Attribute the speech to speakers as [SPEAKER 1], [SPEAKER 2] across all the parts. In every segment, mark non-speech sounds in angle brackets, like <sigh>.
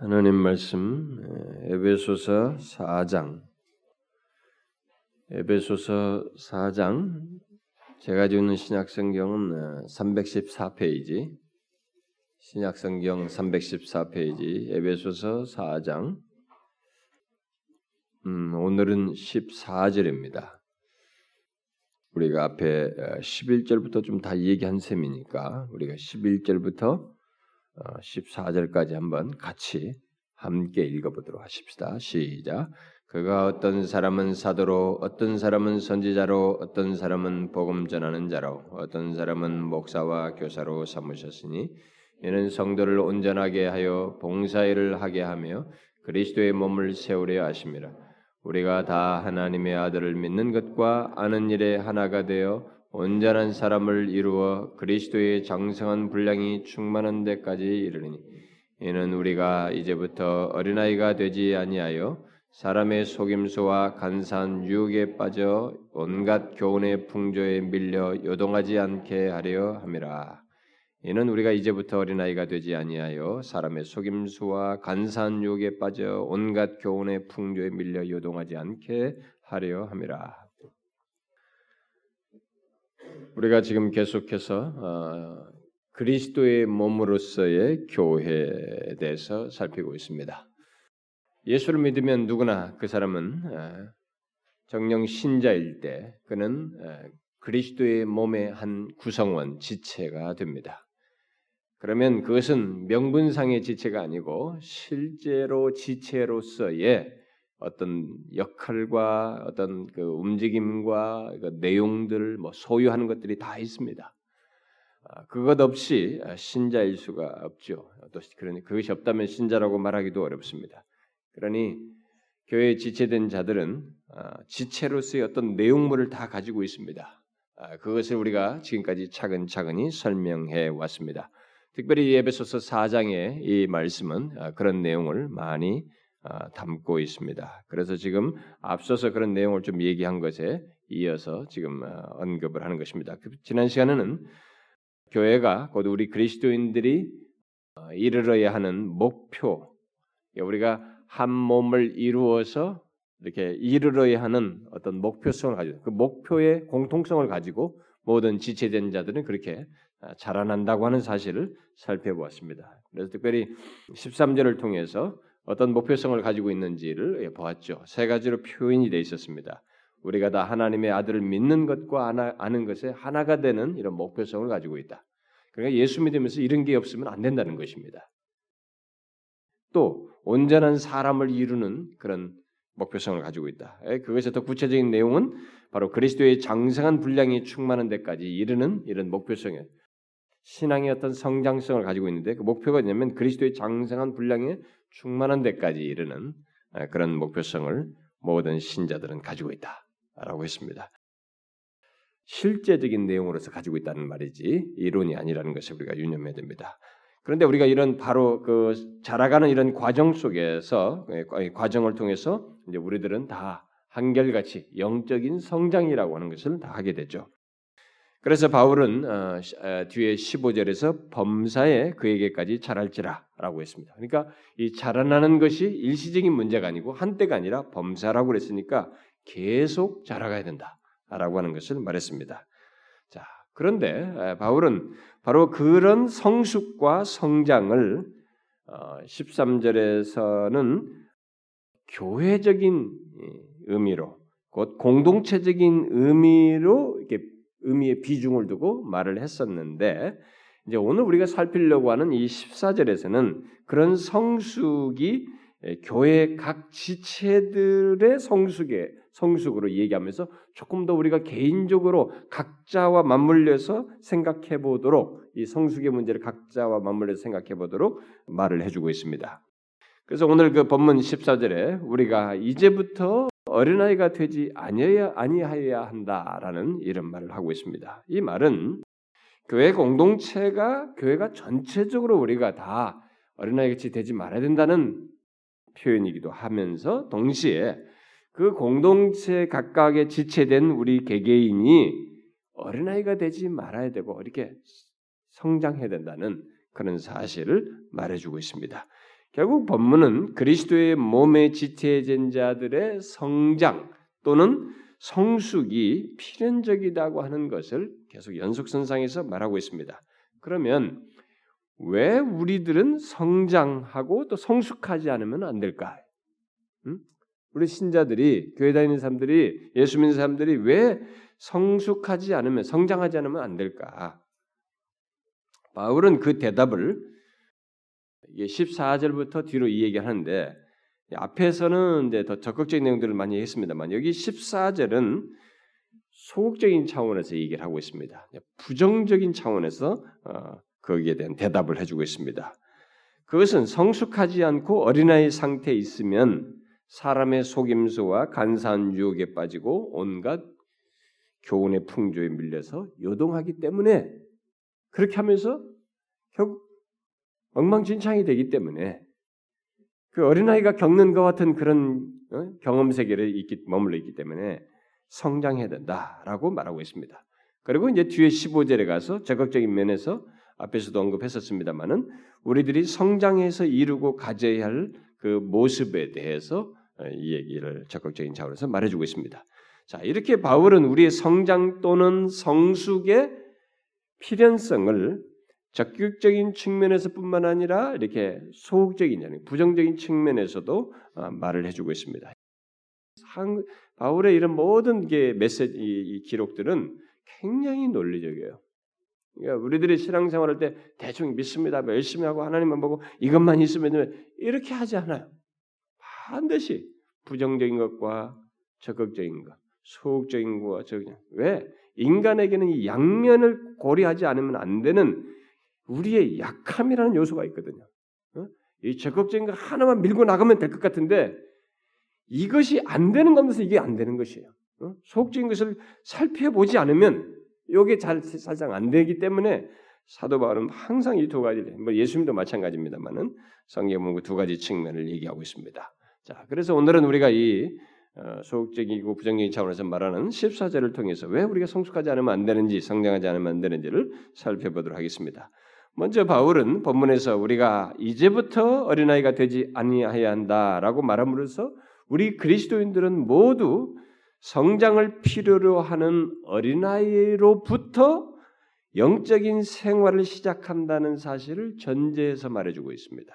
[SPEAKER 1] 하나님 말씀 에베소서 4장. 에베소서 4장. 제가 지고 있는 신약 성경은 314페이지. 신약 성경 314페이지 에베소서 4장. 음, 오늘은 14절입니다. 우리가 앞에 11절부터 좀 다 얘기한 셈이니까 우리가 11절부터 14절까지 어, 한번 같이 함께 읽어보도록 하십시다. 시작. 그가 어떤 사람은 사도로, 어떤 사람은 선지자로, 어떤 사람은 복음 전하는 자로, 어떤 사람은 목사와 교사로 삼으셨으니 이는 성도를 온전하게 하여 봉사일을 하게 하며 그리스도의 몸을 세우려 하심이라. 우리가 다 하나님의 아들을 믿는 것과 아는 일에 하나가 되어 온전한 사람을 이루어 그리스도의 장성한 분량이 충만한 데까지 이르니 이는 우리가 이제부터 어린아이가 되지 아니하여 사람의 속임수와 간사한 유혹에 빠져 온갖 교훈의 풍조에 밀려 요동하지 않게 하려 함이라. 이는 우리가 이제부터 어린아이가 되지 아니하여 사람의 속임수와 간사한 유혹에 빠져 온갖 교훈의 풍조에 밀려 요동하지 않게 하려 함이라. 우리가 지금 계속해서 어, 그리스도의 몸으로서의 교회에 대해서 살피고 있습니다. 예수를 믿으면 누구나 그 사람은 어, 정령 신자일 때 그는 어, 그리스도의 몸의 한 구성원, 지체가 됩니다. 그러면 그것은 명분상의 지체가 아니고 실제로 지체로서의 어떤 역할과 어떤 그 움직임과 그 내용들, 뭐 소유하는 것들이 다 있습니다. 아, 그것 없이 신자일 수가 없죠. 또 그러니 그것이 없다면 신자라고 말하기도 어렵습니다. 그러니 교회에 지체된 자들은 아, 지체로서의 어떤 내용물을 다 가지고 있습니다. 아, 그것을 우리가 지금까지 차근차근히 설명해 왔습니다. 특별히 예배소서 4장의 이 말씀은 그런 내용을 많이 아, 담고 있습니다. 그래서 지금 앞서서 그런 내용을 좀 얘기한 것에 이어서 지금 어, 언급을 하는 것입니다. 그 지난 시간에는 교회가 곧 우리 그리스도인들이 어, 이르러야 하는 목표, 우리가 한 몸을 이루어서 이렇게 이르러야 하는 어떤 목표성을 가지고 그 목표의 공통성을 가지고 모든 지체된 자들은 그렇게 아, 자라난다고 하는 사실을 살펴보았습니다. 그래서 특별히 13절을 통해서 어떤 목표성을 가지고 있는지를 예, 보았죠. 세 가지로 표현이 되어 있었습니다. 우리가 다 하나님의 아들을 믿는 것과 아는 것에 하나가 되는 이런 목표성을 가지고 있다. 그러니까 예수 믿으면서 이런 게 없으면 안 된다는 것입니다. 또 온전한 사람을 이루는 그런 목표성을 가지고 있다. 예, 그것의 더 구체적인 내용은 바로 그리스도의 장성한 분량이 충만한 데까지 이르는 이런 목표성에 신앙의 어떤 성장성을 가지고 있는데 그 목표가 뭐냐면 그리스도의 장성한 분량에 충만한 데까지 이르는 아, 그런 목표성을 모든 신자들은 가지고 있다라고 했습니다. 실제적인 내용으로서 가지고 있다는 말이지 이론이 아니라는 것을 우리가 유념해야 됩니다. 그런데 우리가 이런 바로 그 자라가는 이런 과정 속에서 예, 과정을 통해서 이제 우리들은 다 한결같이 영적인 성장이라고 하는 것을 다 하게 되죠. 그래서 바울은 어, 어, 뒤에 15절에서 범사에 그에게까지 자랄지라라고 했습니다. 그러니까 이 자라나는 것이 일시적인 문제가 아니고 한때가 아니라 범사라고 그랬으니까 계속 자라가야 된다라고 하는 것을 말했습니다. 자, 그런데 바울은 바로 그런 성숙과 성장을 13절에서는 어, 교회적인 의미로 곧 공동체적인 의미로 이렇게 의미의 비중을 두고 말을 했었는데 이제 오늘 우리가 살피려고 하는 이 14절에서는 그런 성숙이 교회 각 지체들의 성숙에 성숙으로 얘기하면서 조금 더 우리가 개인적으로 각자와 맞물려서 생각해 보도록 이 성숙의 문제를 각자와 맞물려서 생각해 보도록 말을 해주고 있습니다. 그래서 오늘 그 본문 14절에 우리가 이제부터 어린아이가 되지 아니어야 아니하여야 한다라는 이런 말을 하고 있습니다. 이 말은 교회 공동체가 교회가 전체적으로 우리가 다 어린아이 같이 되지 말아야 된다는 표현이기도 하면서 동시에 그 공동체 각각의 지체된 우리 개개인이 어린아이가 되지 말아야 되고 이렇게 성장해야 된다는 그런 사실을 말해주고 있습니다. 결국 본문은 그리스도의 몸에 지체된 자들의 성장 또는 성숙이 필연적이다고 하는 것을 계속 연속선상에서 말하고 있습니다. 그러면 왜 우리들은 성장하고 또 성숙하지 않으면 안 될까? 응? 우리 신자들이 교회 다니는 사람들이 예수 믿는 사람들이 왜 성숙하지 않으면 성장하지 않으면 안 될까? 바울은 그 대답을 이게 14절부터 뒤로 이 얘기를 하는데 앞에서는 이제 더 적극적인 내용들을 많이 했습니다만 여기 14절은 소극적인 차원에서 얘기를 하고 있습니다. 부정적인 차원에서 어, 거기에 대한 대답을 해주고 있습니다. 그것은 성숙하지 않고 어린아이 상태에 있으면 사람의 속임수와 간사한 유혹에 빠지고 온갖 교훈의 풍조에 밀려서 요동하기 때문에 그렇게 하면서 결국 엉망진창이 되기 때문에 그 어린아이가 겪는 것 같은 그런 어? 경험 세계를 머물러 있기 때문에 성장해야 된다라고 말하고 있습니다. 그리고 이제 뒤에 15절에 가서 적극적인 면에서 앞에서도 언급했었습니다만은 우리들이 성장해서 이루고 가져야 할 그 모습에 대해서 어, 이 얘기를 적극적인 차원에서 말해주고 있습니다. 자 이렇게 바울은 우리의 성장 또는 성숙의 필연성을 적극적인 측면에서뿐만 아니라 이렇게 소극적인 부정적인 측면에서도 어, 말을 해주고 있습니다. 바울의 이런 모든 게 메시지 이 기록들은 굉장히 논리적이에요. 그러니까 우리들이 신앙생활할 때 대충 믿습니다. 뭐 열심히 하고 하나님만 보고 이것만 있으면 이렇게 하지 않아요. 반드시 부정적인 것과 적극적인 것, 소극적인 것과 적극 왜 인간에게는 이 양면을 고려하지 않으면 안 되는 우리의 약함이라는 요소가 있거든요. 어? 이 적극적인 거 하나만 밀고 나가면 될 것 같은데 이것이 안 되는 겁니다. 이게 안 되는 것이에요. 어? 소극적인 것을 살펴보지 않으면 이게 잘 살짝 안 되기 때문에 사도 바울은 항상 이 두 가지를 뭐 예수님도 마찬가지입니다만은 성경 문구 두 가지 측면을 얘기하고 있습니다. 자, 그래서 오늘은 우리가 이 어, 소극적이고 부정적인 차원에서 말하는 14절을 통해서 왜 우리가 성숙하지 않으면 안 되는지 성장하지 않으면 안 되는지를 살펴보도록 하겠습니다. 먼저 바울은 본문에서 우리가 이제부터 어린아이가 되지 아니해야 한다라고 말함으로써 우리 그리스도인들은 모두 성장을 필요로 하는 어린아이로부터 영적인 생활을 시작한다는 사실을 전제해서 말해주고 있습니다.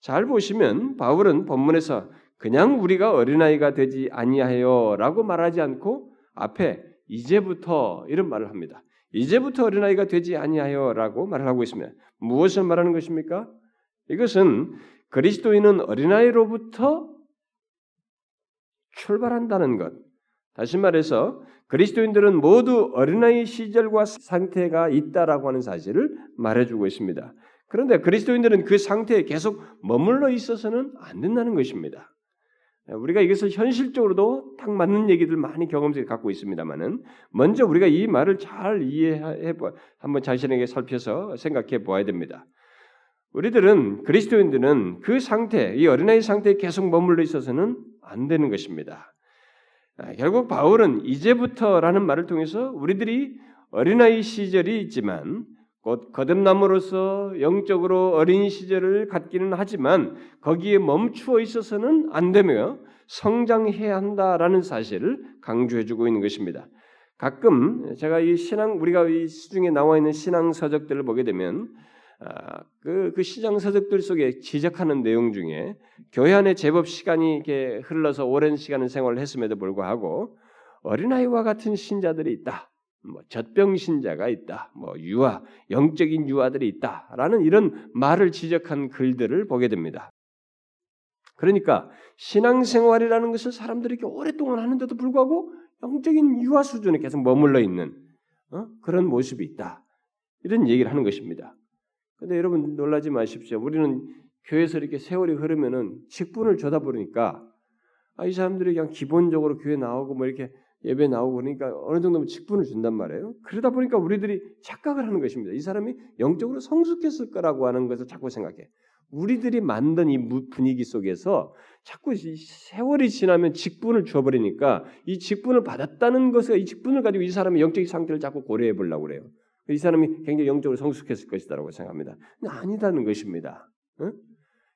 [SPEAKER 1] 잘 보시면 바울은 본문에서 그냥 우리가 어린아이가 되지 아니하여라고 말하지 않고 앞에 이제부터 이런 말을 합니다. 이제부터 어린아이가 되지 아니하여라고 말을 하고 있습니다. 무엇을 말하는 것입니까? 이것은 그리스도인은 어린아이로부터 출발한다는 것. 다시 말해서 그리스도인들은 모두 어린아이 시절과 상태가 있다라고 하는 사실을 말해주고 있습니다. 그런데 그리스도인들은 그 상태에 계속 머물러 있어서는 안 된다는 것입니다. 우리가 이것을 현실적으로도 딱 맞는 얘기들 많이 경험을 갖고 있습니다만은 먼저 우리가 이 말을 잘 이해해 보 한번 자신에게 살펴서 생각해 보아야 됩니다. 우리들은 그리스도인들은 그 상태, 이 어린아이 상태에 계속 머물러 있어서는 안 되는 것입니다. 아, 결국 바울은 이제부터라는 말을 통해서 우리들이 어린아이 시절이 있지만 곧 거듭남으로서 영적으로 어린 시절을 갖기는 하지만 거기에 멈추어 있어서는 안 되며 성장해야 한다라는 사실을 강조해주고 있는 것입니다. 가끔 제가 이 신앙 우리가 이 시중에 나와 있는 신앙 서적들을 보게 되면 아, 그, 그 시장 서적들 속에 지적하는 내용 중에 교회 안에 제법 시간이 이렇게 흘러서 오랜 시간을 생활을 했음에도 불구하고 어린아이와 같은 신자들이 있다. 뭐 젖병 신자가 있다. 뭐 유아, 영적인 유아들이 있다라는 이런 말을 지적한 글들을 보게 됩니다. 그러니까 신앙생활이라는 것을 사람들이 이렇게 오랫동안 하는데도 불구하고 영적인 유아 수준에 계속 머물러 있는 어? 그런 모습이 있다. 이런 얘기를 하는 것입니다. 근데 여러분 놀라지 마십시오. 우리는 교회에서 이렇게 세월이 흐르면은 직분을 줘다 보니까 아, 이 사람들이 그냥 기본적으로 교회 나오고 뭐 이렇게 예배 나오고 그러니까 어느 정도 직분을 준단 말이에요. 그러다 보니까 우리들이 착각을 하는 것입니다. 이 사람이 영적으로 성숙했을 거라고 하는 것을 자꾸 생각해. 우리들이 만든 이 분위기 속에서 자꾸 세월이 지나면 직분을 줘버리니까 이 직분을 받았다는 것을 이 직분을 가지고 이 사람의 영적인 상태를 자꾸 고려해 보려고 그래요. 이 사람이 굉장히 영적으로 성숙했을 것이다라고 생각합니다. 아니다는 것입니다. 응?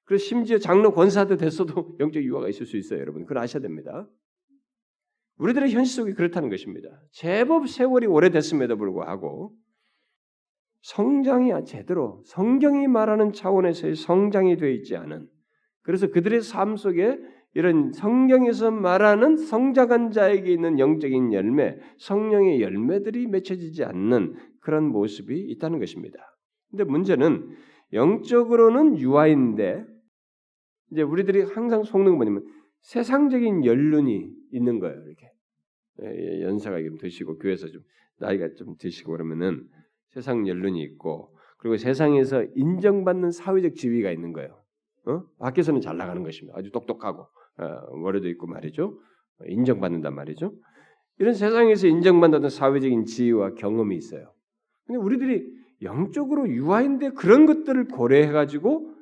[SPEAKER 1] 그래서 심지어 장로 권사도 됐어도 <laughs> 영적 유화가 있을 수 있어요, 여러분. 그걸 아셔야 됩니다. 우리들의 현실 속이 그렇다는 것입니다. 제법 세월이 오래됐음에도 불구하고 성장이 제대로 성경이 말하는 차원에서의 성장이 되어 있지 않은 그래서 그들의 삶 속에 이런 성경에서 말하는 성장한 자에게 있는 영적인 열매, 성령의 열매들이 맺혀지지 않는 그런 모습이 있다는 것입니다. 근데 문제는 영적으로는 유아인데 이제 우리들이 항상 속는 거 뭐냐면 세상적인 연륜이 있는 거예요. 이렇게 연세가 좀 드시고 교회에서 좀 나이가 좀 드시고 그러면은 세상 연륜이 있고 그리고 세상에서 인정받는 사회적 지위가 있는 거예요. 어? 밖에서는 잘 나가는 것입니다. 아주 똑똑하고 어, 머리도 있고 말이죠. 인정받는단 말이죠. 이런 세상에서 인정받는 사회적인 지위와 경험이 있어요. 근데 우리들이 영적으로 유아인데 그런 것들을 고려해가지고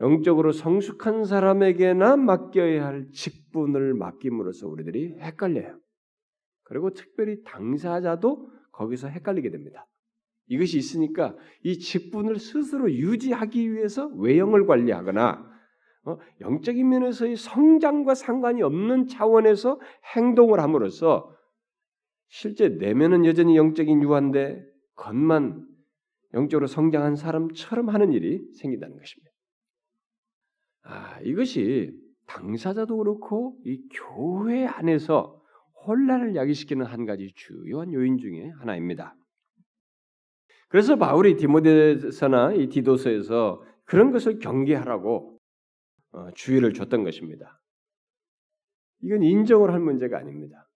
[SPEAKER 1] 영적으로 성숙한 사람에게나 맡겨야 할 직 분을 맡김으로써 우리들이 헷갈려요. 그리고 특별히 당사자도 거기서 헷갈리게 됩니다. 이것이 있으니까 이 직분을 스스로 유지하기 위해서 외형을 관리하거나 어, 영적인 면에서의 성장과 상관이 없는 차원에서 행동을 함으로써 실제 내면은 여전히 영적인 유한데 겉만 영적으로 성장한 사람처럼 하는 일이 생긴다는 것입니다. 아, 이것이 당사자도 그렇고 이 교회 안에서 혼란을 야기시키는 한 가지 주요한 요인 중에 하나입니다. 그래서 바울이 디모데서나 이 디도서에서 그런 것을 경계하라고 어, 주의를 줬던 것입니다. 이건 인정을 할 문제가 아닙니다.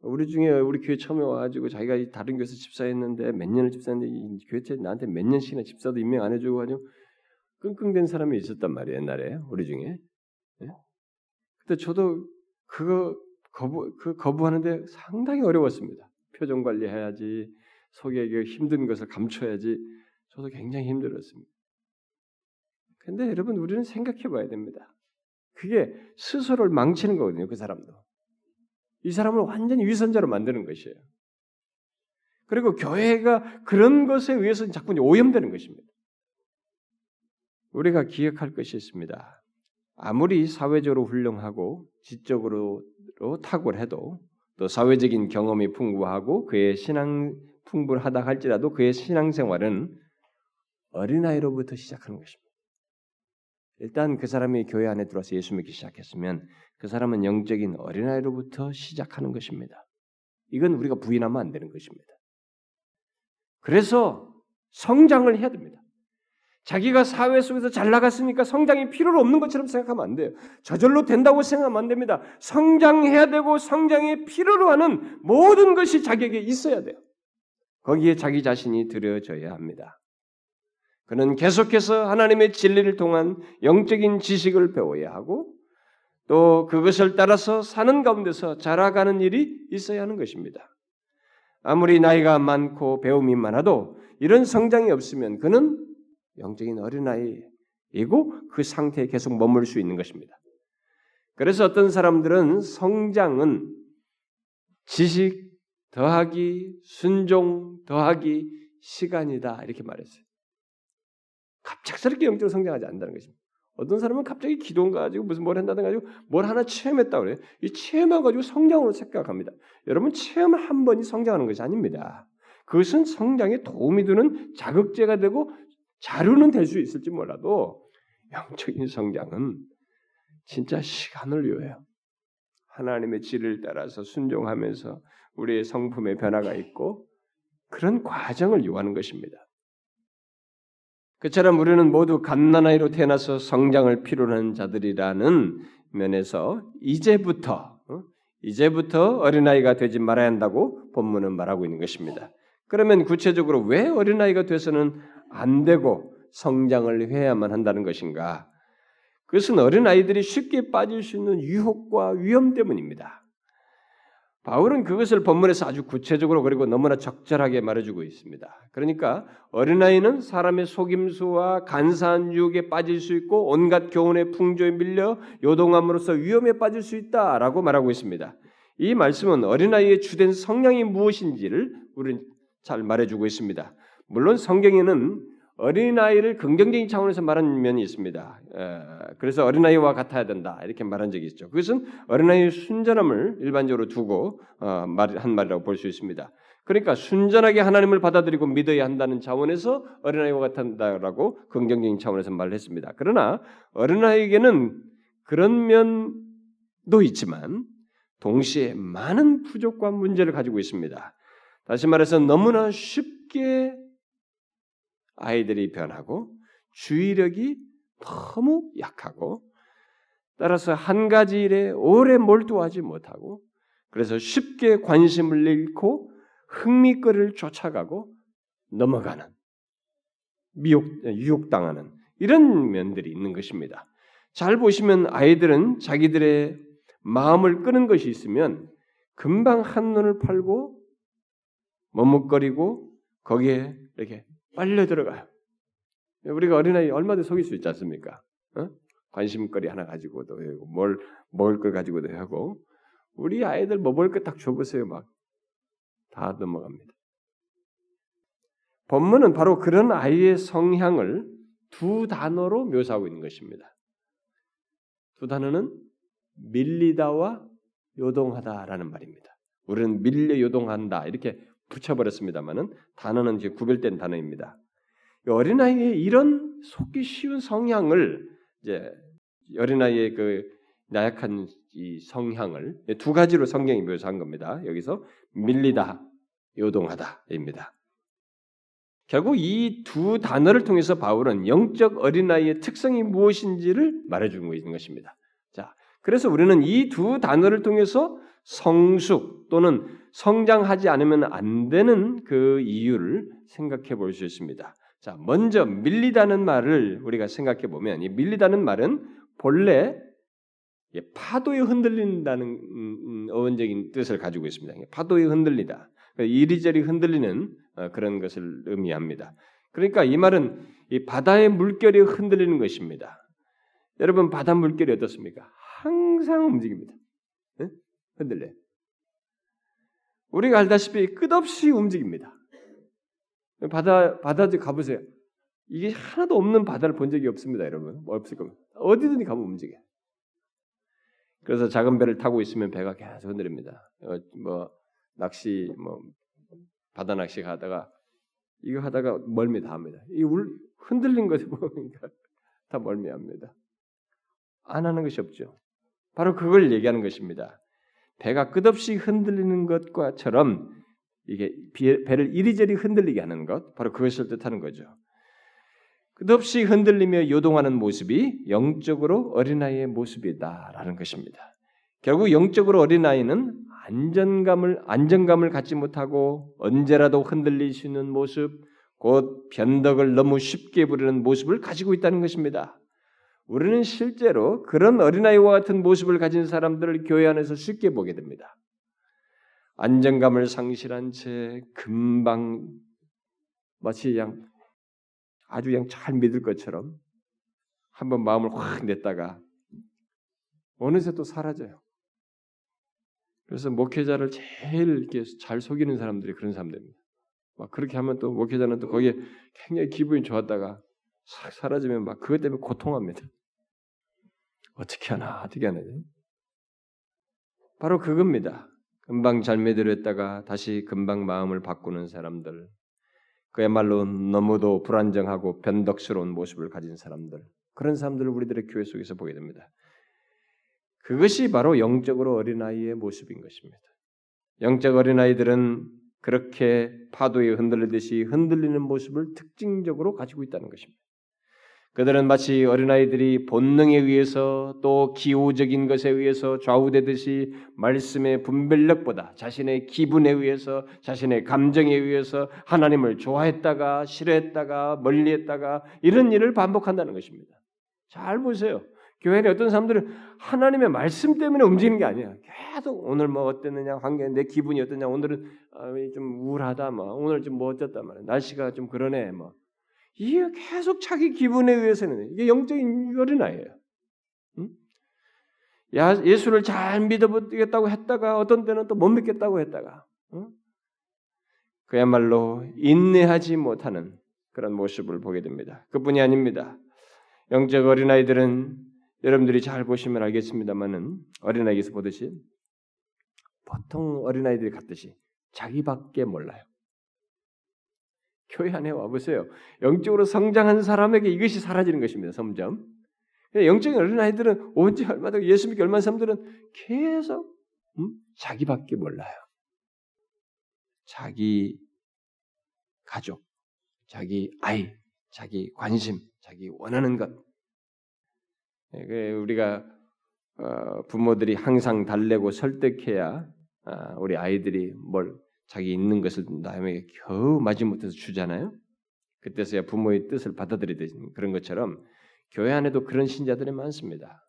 [SPEAKER 1] 우리 중에 우리 교회 처음에 와가지고 자기가 다른 교회에서 집사했는데 몇 년을 집사했는데 교회 때 나한테 몇 년씩이나 집사도 임명 안 해주고 가지고 끙끙댄 사람이 있었단 말이에요 옛날에 우리 중에. 네? 근데 저도 그거 거부 그 거부하는데 상당히 어려웠습니다. 표정 관리해야지 속에 힘든 것을 감춰야지 저도 굉장히 힘들었습니다. 근데 여러분 우리는 생각해 봐야 됩니다. 그게 스스로를 망치는 거거든요. 그 사람도. 이 사람을 완전히 위선자로 만드는 것이에요. 그리고 교회가 그런 것에 의해서 자꾸 오염되는 것입니다. 우리가 기억할 것이 있습니다. 아무리 사회적으로 훌륭하고 지적으로 탁월해도 또 사회적인 경험이 풍부하고 그의 신앙 풍부하다 할지라도 그의 신앙생활은 어린아이로부터 시작하는 것입니다. 일단 그 사람이 교회 안에 들어와서 예수 믿기 시작했으면 그 사람은 영적인 어린아이로부터 시작하는 것입니다. 이건 우리가 부인하면 안 되는 것입니다. 그래서 성장을 해야 됩니다. 자기가 사회 속에서 잘 나갔으니까 성장이 필요로 없는 것처럼 생각하면 안 돼요. 저절로 된다고 생각하면 안 됩니다. 성장해야 되고 성장에 필요로 하는 모든 것이 자기에게 있어야 돼요. 거기에 자기 자신이 들여져야 합니다. 그는 계속해서 하나님의 진리를 통한 영적인 지식을 배워야 하고 또 그것을 따라서 사는 가운데서 자라가는 일이 있어야 하는 것입니다. 아무리 나이가 많고 배움이 많아도 이런 성장이 없으면 그는 영적인 어린아이이고 그 상태에 계속 머물 수 있는 것입니다. 그래서 어떤 사람들은 성장은 지식 더하기 순종 더하기 시간이다 이렇게 말했어요. 갑작스럽게 영적으로 성장하지 않는다는 것입니다. 어떤 사람은 갑자기 기도 가지고 무슨 뭘 한다든 가지고 뭘 하나 체험했다 그래요. 이 체험해 가지고 성장으로 생각합니다. 여러분 체험 한 번이 성장하는 것이 아닙니다. 그것은 성장에 도움이 되는 자극제가 되고 자료는 될 수 있을지 몰라도 영적인 성장은 진짜 시간을 요해요. 하나님의 지를 따라서 순종하면서 우리의 성품의 변화가 있고 그런 과정을 요하는 것입니다. 그처럼 우리는 모두 갓난아이로 태어나서 성장을 필요로 하는 자들이라는 면에서 이제부터 어? 이제부터 어린아이가 되지 말아야 한다고 본문은 말하고 있는 것입니다. 그러면 구체적으로 왜 어린아이가 돼서는 안 되고 성장을 해야만 한다는 것인가? 그것은 어린 아이들이 쉽게 빠질 수 있는 유혹과 위험 때문입니다. 바울은 그것을 본문에서 아주 구체적으로 그리고 너무나 적절하게 말해주고 있습니다. 그러니까 어린아이는 사람의 속임수와 간사한 유혹에 빠질 수 있고 온갖 교훈의 풍조에 밀려 요동함으로써 위험에 빠질 수 있다라고 말하고 있습니다. 이 말씀은 어린아이의 주된 성향이 무엇인지를 우리는 잘 말해주고 있습니다. 물론 성경에는 어린아이를 긍정적인 차원에서 말한 면이 있습니다. 그래서 어린아이와 같아야 된다 이렇게 말한 적이 있죠. 그것은 어린아이의 순전함을 일반적으로 두고 어, 한 말이라고 볼 수 있습니다. 그러니까 순전하게 하나님을 받아들이고 믿어야 한다는 차원에서 어린아이와 같다라고 긍정적인 차원에서 말을 했습니다. 그러나 어린아이에게는 그런 면도 있지만 동시에 많은 부족과 문제를 가지고 있습니다. 다시 말해서 너무나 쉽게 아이들이 변하고 주의력이 너무 약하고 따라서 한 가지 일에 오래 몰두하지 못하고 그래서 쉽게 관심을 잃고 흥미거리를 쫓아가고 넘어가는 미혹 유혹당하는 이런 면들이 있는 것입니다. 잘 보시면 아이들은 자기들의 마음을 끄는 것이 있으면 금방 한눈을 팔고 머뭇거리고 거기에 이렇게 빨려 들어가요. 우리가 어린아이 얼마든지 속일 수 있지 않습니까? 어? 관심거리 하나 가지고도 하고 뭘 먹을 걸 가지고도 하고 우리 아이들 뭐 먹을 거딱 줘보세요 막 다 넘어갑니다. 본문은 바로 그런 아이의 성향을 두 단어로 묘사하고 있는 것입니다. 두 단어는 밀리다와 요동하다라는 말입니다. 우리는 밀려 요동한다 이렇게 붙여버렸습니다만은 단어는 이제 구별된 단어입니다. 어린아이의 이런 속기 쉬운 성향을 이제 어린아이의 그 나약한 이 성향을 두 가지로 성경이 묘사한 겁니다. 여기서 밀리다, 요동하다입니다. 결국 이 두 단어를 통해서 바울은 영적 어린아이의 특성이 무엇인지를 말해주고 있는 것입니다. 자, 그래서 우리는 이 두 단어를 통해서 성숙 또는 성장하지 않으면 안 되는 그 이유를 생각해 볼 수 있습니다. 자, 먼저 밀리다는 말을 우리가 생각해 보면 이 밀리다는 말은 본래 파도에 흔들린다는 음, 음, 어원적인 뜻을 가지고 있습니다. 파도에 흔들리다. 그러니까 이리저리 흔들리는 어, 그런 것을 의미합니다. 그러니까 이 말은 이 바다의 물결이 흔들리는 것입니다. 여러분 바다 물결이 어떻습니까? 항상 움직입니다. 흔들려. 우리가 알다시피 끝없이 움직입니다. 바다 바다도 가보세요. 이게 하나도 없는 바다를 본 적이 없습니다, 여러분. 없을 겁니다. 어디든지 가면 움직여. 그래서 작은 배를 타고 있으면 배가 계속 흔들립니다. 어, 뭐 낚시 뭐 바다 낚시 가다가 이거 하다가 멀미 다 합니다. 이 울, 흔들린 것을 <laughs> 보니까 다 멀미합니다. 안 하는 것이 없죠. 바로 그걸 얘기하는 것입니다. 배가 끝없이 흔들리는 것과처럼 이게 배를 이리저리 흔들리게 하는 것, 바로 그것을 뜻하는 거죠. 끝없이 흔들리며 요동하는 모습이 영적으로 어린아이의 모습이다라는 것입니다. 결국 영적으로 어린아이는 안전감을 안정감을 갖지 못하고 언제라도 흔들릴 수 있는 모습, 곧 변덕을 너무 쉽게 부리는 모습을 가지고 있다는 것입니다. 우리는 실제로 그런 어린아이와 같은 모습을 가진 사람들을 교회 안에서 쉽게 보게 됩니다. 안정감을 상실한 채 금방 마치 그냥 아주 그냥 잘 믿을 것처럼 한번 마음을 확 냈다가 어느새 또 사라져요. 그래서 목회자를 제일 이렇게 잘 속이는 사람들이 그런 사람들입니다. 막 그렇게 하면 또 목회자는 또 거기에 굉장히 기분이 좋았다가 싹 사라지면 막 그것 때문에 고통합니다. 어떻게 하나 어떻게 하나 바로 그겁니다. 금방 잘 믿으렸다가 다시 금방 마음을 바꾸는 사람들, 그야말로 너무도 불안정하고 변덕스러운 모습을 가진 사람들, 그런 사람들을 우리들의 교회 속에서 보게 됩니다. 그것이 바로 영적으로 어린아이의 모습인 것입니다. 영적 어린아이들은 그렇게 파도에 흔들리듯이 흔들리는 모습을 특징적으로 가지고 있다는 것입니다. 그들은 마치 어린아이들이 본능에 의해서 또 기호적인 것에 의해서 좌우되듯이 말씀의 분별력보다 자신의 기분에 의해서 자신의 감정에 의해서 하나님을 좋아했다가 싫어했다가 멀리했다가 이런 일을 반복한다는 것입니다. 잘 보세요. 교회에 어떤 사람들은 하나님의 말씀 때문에 움직이는 게 아니야. 계속 오늘 뭐 어땠느냐, 환경, 내 기분이 어떠냐, 오늘은 좀 우울하다, 뭐 오늘 좀 뭐 어쨌다 말이야. 날씨가 좀 그러네, 뭐 이게 계속 자기 기분에 의해서는 이게 영적인. 응? 예수를 잘 믿어보겠다고 했다가 어떤 때는 또 못 믿겠다고 했다가 응? 그야말로 인내하지 못하는 그런 모습을 보게 됩니다. 그뿐이 아닙니다. 영적 어린아이들은 여러분들이 잘 보시면 알겠습니다만은 어린아이에서 보듯이 보통 어린아이들이 같듯이 자기밖에 몰라요. 교회 안에 와보세요. 영적으로 성장한 사람에게 이것이 사라지는 것입니다. 점점. 영적인 어린 아이들은 언제 얼마나 예수 믿기 얼마나 사람들은 계속 음? 자기밖에 몰라요. 자기 가족, 자기 아이, 자기 관심, 자기 원하는 것. 예, 우리가 어, 부모들이 항상 달래고 설득해야 아, 우리 아이들이 뭘 자기 있는 것을 남에게 겨우 마지못해서 주잖아요. 그때서야 부모의 뜻을 받아들이듯 그런 것처럼 교회 안에도 그런 신자들이 많습니다.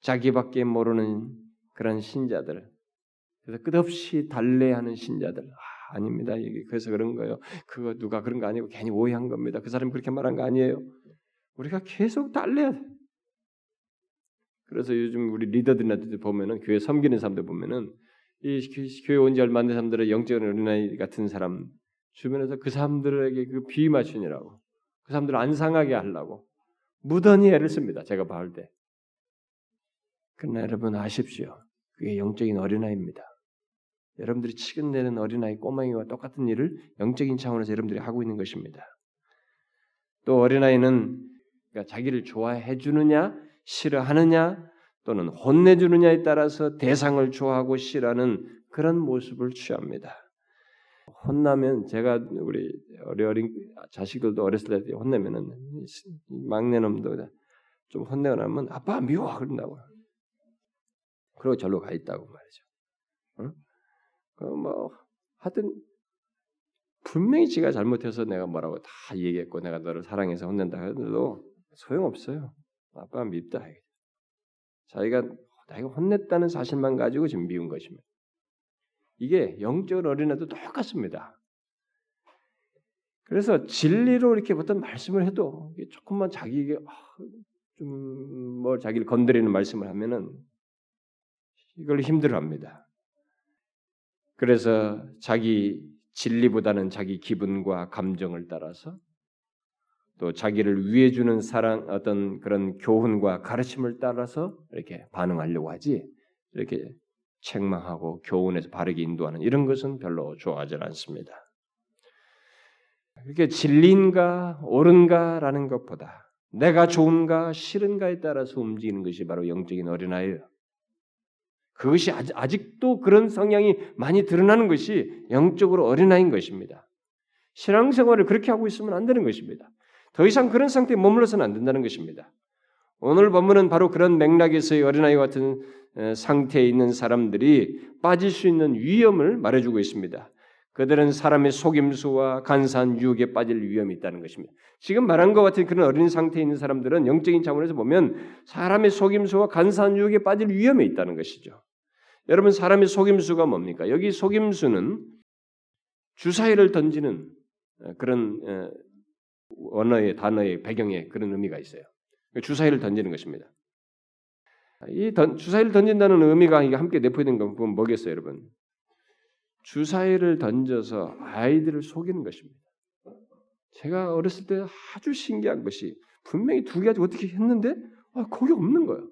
[SPEAKER 1] 자기밖에 모르는 그런 신자들. 그래서 끝없이 달래하는 신자들. 아, 닙니다 그래서 그런 거예요. 그거 누가 그런 거 아니고 괜히 오해한 겁니다. 그 사람이 그렇게 말한 거 아니에요. 우리가 계속 달래야 돼. 그래서 요즘 우리 리더들이나 보면은 교회 섬기는 사람들 보면은 이 교회 온 지 얼마 안 된 사람들의 영적인 어린아이 같은 사람 주변에서 그 사람들에게 그 비맞춘이라고 그 사람들을 안 상하게 하려고 무던히 애를 씁니다. 제가 봐올 때. 그러나 여러분 아십시오. 그게 영적인 어린아이입니다. 여러분들이 치근내는 어린아이 꼬맹이와 똑같은 일을 영적인 차원에서 여러분들이 하고 있는 것입니다. 또 어린아이는 그러니까 자기를 좋아해 주느냐 싫어하느냐 또는 혼내주느냐에 따라서 대상을 좋아하고 싫어하는 그런 모습을 취합니다. 혼나면 제가 우리 어린 자식들도 어렸을 때 혼내면은 막내놈도 좀 혼내고 나면 아빠 미워 그런다고. 그리고 절로 가 있다고 말이죠. 어? 그뭐 하여튼 분명히 지가 잘못해서 내가 뭐라고 다 얘기했고 내가 너를 사랑해서 혼낸다 해도 소용없어요. 아빠가 밉다. 자기가 자기가 혼냈다는 사실만 가지고 지금 미운 것입니다. 이게 영적 어린애도 똑같습니다. 그래서 진리로 이렇게 어떤 말씀을 해도 조금만 자기에게 아, 좀뭐 자기를 건드리는 말씀을 하면은 이걸 힘들어합니다. 그래서 자기 진리보다는 자기 기분과 감정을 따라서 또 자기를 위해 주는 사랑 어떤 그런 교훈과 가르침을 따라서 이렇게 반응하려고 하지 이렇게 책망하고 교훈해서 바르게 인도하는 이런 것은 별로 좋아하지 않습니다. 이렇게 진리인가 옳은가라는 것보다 내가 좋은가 싫은가에 따라서 움직이는 것이 바로 영적인 어린아이예요. 그것이 아직도 그런 성향이 많이 드러나는 것이 영적으로 어린아이인 것입니다. 신앙생활을 그렇게 하고 있으면 안 되는 것입니다. 더 이상 그런 상태에 머물러서는 안 된다는 것입니다. 오늘 본문은 바로 그런 맥락에서의 어린아이 같은 상태에 있는 사람들이 빠질 수 있는 위험을 말해주고 있습니다. 그들은 사람의 속임수와 간사한 유혹에 빠질 위험이 있다는 것입니다. 지금 말한 것 같은 그런 어린 상태에 있는 사람들은 영적인 차원에서 보면 사람의 속임수와 간사한 유혹에 빠질 위험이 있다는 것이죠. 여러분 사람의 속임수가 뭡니까? 여기 속임수는 주사위를 던지는 그런 언어의 단어의 배경에 그런 의미가 있어요. 주사위를 던지는 것입니다. 이 던, 주사위를 던진다는 의미가 함께 내포된 건 뭐겠어요, 여러분? 주사위를 던져서 아이들을 속이는 것입니다. 제가 어렸을 때 아주 신기한 것이 분명히 두 가지 어떻게 했는데 아, 거기 없는 거예요.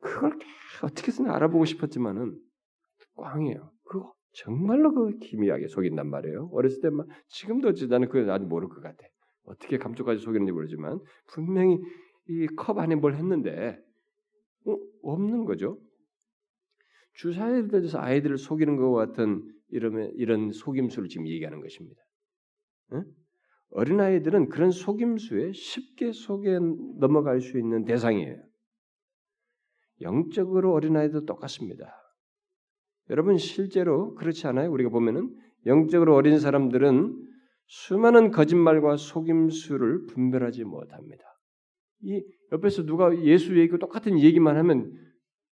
[SPEAKER 1] 그걸 어떻게든 알아보고 싶었지만은 꽝이에요. 그거 정말로 그 기미하게 속인단 말이에요. 어렸을 때만 지금도 나는 그걸 아직 모를 것 같아. 어떻게 감쪽까지 속였는지 모르지만 분명히 이 컵 안에 뭘 했는데 어, 없는 거죠. 주사에 대해서 아이들을 속이는 것 같은 이런 이런 속임수를 지금 얘기하는 것입니다. 응? 어린 아이들은 그런 속임수에 쉽게 속에 넘어갈 수 있는 대상이에요. 영적으로 어린 아이도 똑같습니다. 여러분 실제로 그렇지 않아요? 우리가 보면은 영적으로 어린 사람들은 수많은 거짓말과 속임수를 분별하지 못합니다. 이 옆에서 누가 예수 얘기고 똑같은 얘기만 하면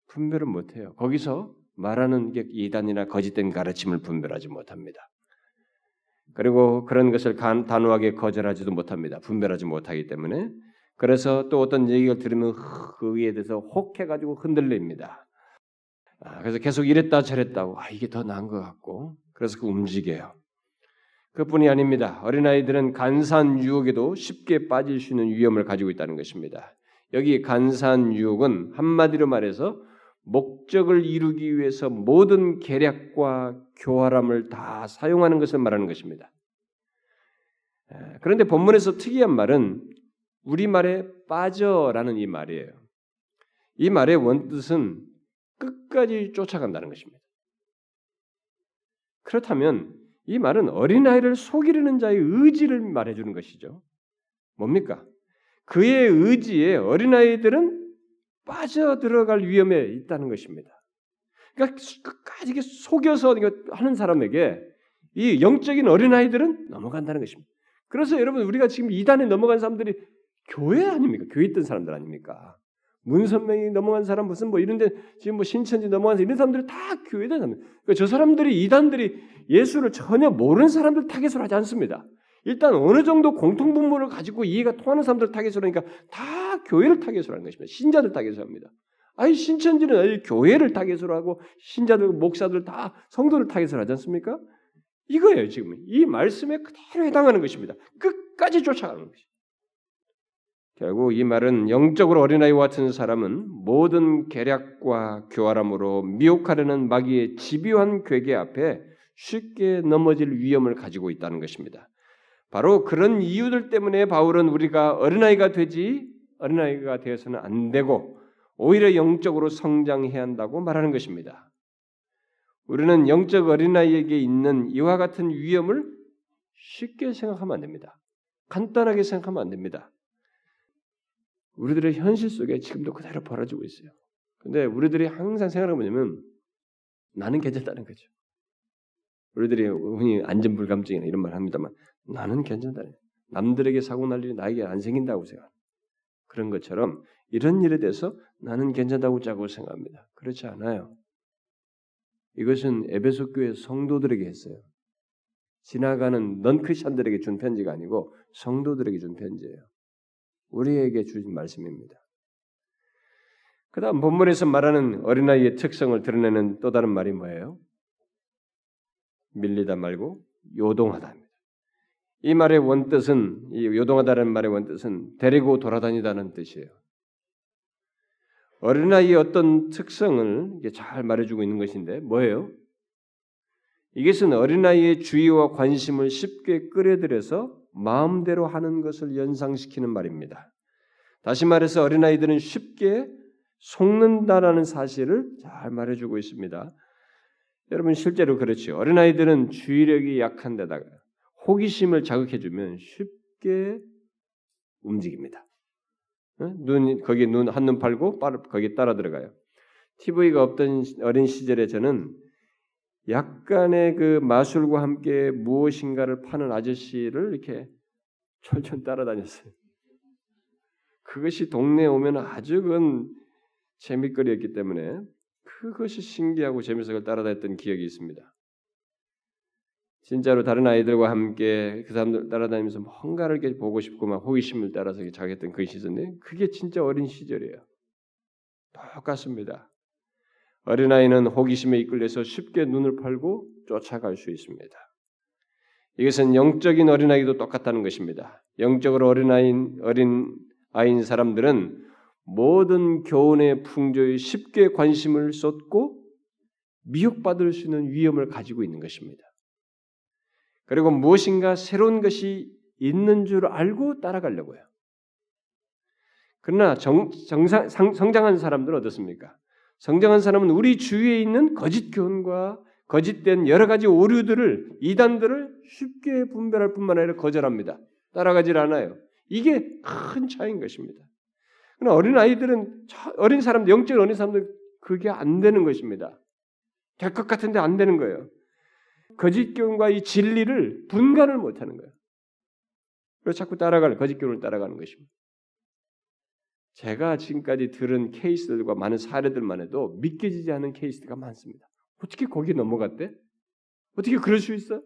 [SPEAKER 1] 분별을 못해요. 거기서 말하는 게 이단이나 거짓된 가르침을 분별하지 못합니다. 그리고 그런 것을 단호하게 거절하지도 못합니다. 분별하지 못하기 때문에 그래서 또 어떤 얘기를 들으면 그에 대해서 혹해가지고 흔들립니다. 아, 그래서 계속 이랬다 저랬다고 아, 이게 더 나은 것 같고 그래서 그 움직여요. 그뿐이 아닙니다. 어린아이들은 간산 유혹에도 쉽게 빠질 수 있는 위험을 가지고 있다는 것입니다. 여기 간산 유혹은 한마디로 말해서 목적을 이루기 위해서 모든 계략과 교활함을 다 사용하는 것을 말하는 것입니다. 그런데 본문에서 특이한 말은 우리말에 빠져라는 이 말이에요. 이 말의 원뜻은 끝까지 쫓아간다는 것입니다. 그렇다면 이 말은 어린아이를 속이려는 자의 의지를 말해주는 것이죠. 뭡니까? 그의 의지에 어린아이들은 빠져들어갈 위험에 있다는 것입니다. 그러니까 끝까지 속여서 하는 사람에게 이 영적인 어린아이들은 넘어간다는 것입니다. 그래서 여러분 우리가 지금 이단에 넘어간 사람들이 교회 아닙니까? 교회 있던 사람들 아닙니까? 문선명이 넘어간 사람 무슨 뭐 이런데 지금 뭐 신천지 넘어간 사람 이런 사람들이 다 교회다 사람. 그러니까 저 사람들이 이단들이 예수를 전혀 모르는 사람들 타겟으로 하지 않습니다. 일단 어느 정도 공통분모를 가지고 이해가 통하는 사람들 타겟으로 하니까 다 교회를 타겟으로 하는 것입니다. 신자들 타겟으로 합니다. 아니 신천지는 아니 교회를 타겟으로 하고 신자들 목사들 다 성도를 타겟으로 하지 않습니까? 이거예요 지금 이 말씀에 그대로 해당하는 것입니다. 끝까지 쫓아가는 것이. 결국 이 말은 영적으로 어린아이와 같은 사람은 모든 계략과 교활함으로 미혹하려는 마귀의 집요한 괴계 앞에 쉽게 넘어질 위험을 가지고 있다는 것입니다. 바로 그런 이유들 때문에 바울은 우리가 어린아이가 되지 어린아이가 되어서는 안 되고 오히려 영적으로 성장해야 한다고 말하는 것입니다. 우리는 영적 어린아이에게 있는 이와 같은 위험을 쉽게 생각하면 안 됩니다. 간단하게 생각하면 안 됩니다. 우리들의 현실 속에 지금도 그대로 벌어지고 있어요. 근데 우리들이 항상 생각하는 뭐냐면 나는 괜찮다는 거죠. 우리들이 흔히 안전불감증이나 이런 말 합니다만 나는 괜찮다. 남들에게 사고 날 일이 나에게 안 생긴다고 생각. 그런 것처럼 이런 일에 대해서 나는 괜찮다고 짜고 생각합니다. 그렇지 않아요. 이것은 에베소 교회 성도들에게 했어요. 지나가는 넌크리스천들에게 준 편지가 아니고 성도들에게 준 편지예요. 우리에게 주신 말씀입니다. 그다음 본문에서 말하는 어린아이의 특성을 드러내는 또 다른 말이 뭐예요? 밀리다 말고 요동하다. 이 말의 원뜻은 이 요동하다는 말의 원뜻은 데리고 돌아다니다는 뜻이에요. 어린아이의 어떤 특성을 잘 말해주고 있는 것인데 뭐예요? 이것은 어린아이의 주의와 관심을 쉽게 끌어들여서 마음대로 하는 것을 연상시키는 말입니다. 다시 말해서 어린아이들은 쉽게 속는다라는 사실을 잘 말해주고 있습니다. 여러분 실제로 그렇죠. 어린아이들은 주의력이 약한 데다가 호기심을 자극해주면 쉽게 움직입니다. 눈 거기 눈 한눈 팔고 거기 따라 들어가요. TV가 없던 어린 시절에 저는 약간의 그 마술과 함께 무엇인가를 파는 아저씨를 이렇게 철철 따라다녔어요. 그것이 동네에 오면 아주 그 재미거리였기 때문에 그것이 신기하고 재미있어 서 따라다녔던 기억이 있습니다. 진짜로 다른 아이들과 함께 그 사람들 따라다니면서 뭔가를 이렇게 보고 싶고 막 호기심을 따라서 자겠던 그 시절인데 그게 진짜 어린 시절이에요. 똑같습니다. 어린아이는 호기심에 이끌려서 쉽게 눈을 팔고 쫓아갈 수 있습니다. 이것은 영적인 어린아이도 똑같다는 것입니다. 영적으로 어린아이인, 어린 아이인 사람들은 모든 교훈의 풍조에 쉽게 관심을 쏟고 미혹받을 수 있는 위험을 가지고 있는 것입니다. 그리고 무엇인가 새로운 것이 있는 줄 알고 따라가려고 해요. 그러나 정, 정상, 성장한 사람들은 어떻습니까? 성장한 사람은 우리 주위에 있는 거짓 교훈과 거짓된 여러 가지 오류들을 이단들을 쉽게 분별할 뿐만 아니라 거절합니다. 따라가질 않아요. 이게 큰 차이인 것입니다. 그러나 어린 아이들은 어린 사람들 영적 어린 사람들 그게 안 되는 것입니다. 될 것 같은데 안 되는 거예요. 거짓교훈과 이 진리를 분간을 못하는 거예요. 그래서 자꾸 따라가는 거짓교훈을 따라가는 것입니다. 제가 지금까지 들은 케이스들과 많은 사례들만 해도 믿겨지지 않는 케이스가 많습니다. 어떻게 거기 넘어갔대? 어떻게 그럴 수 있어?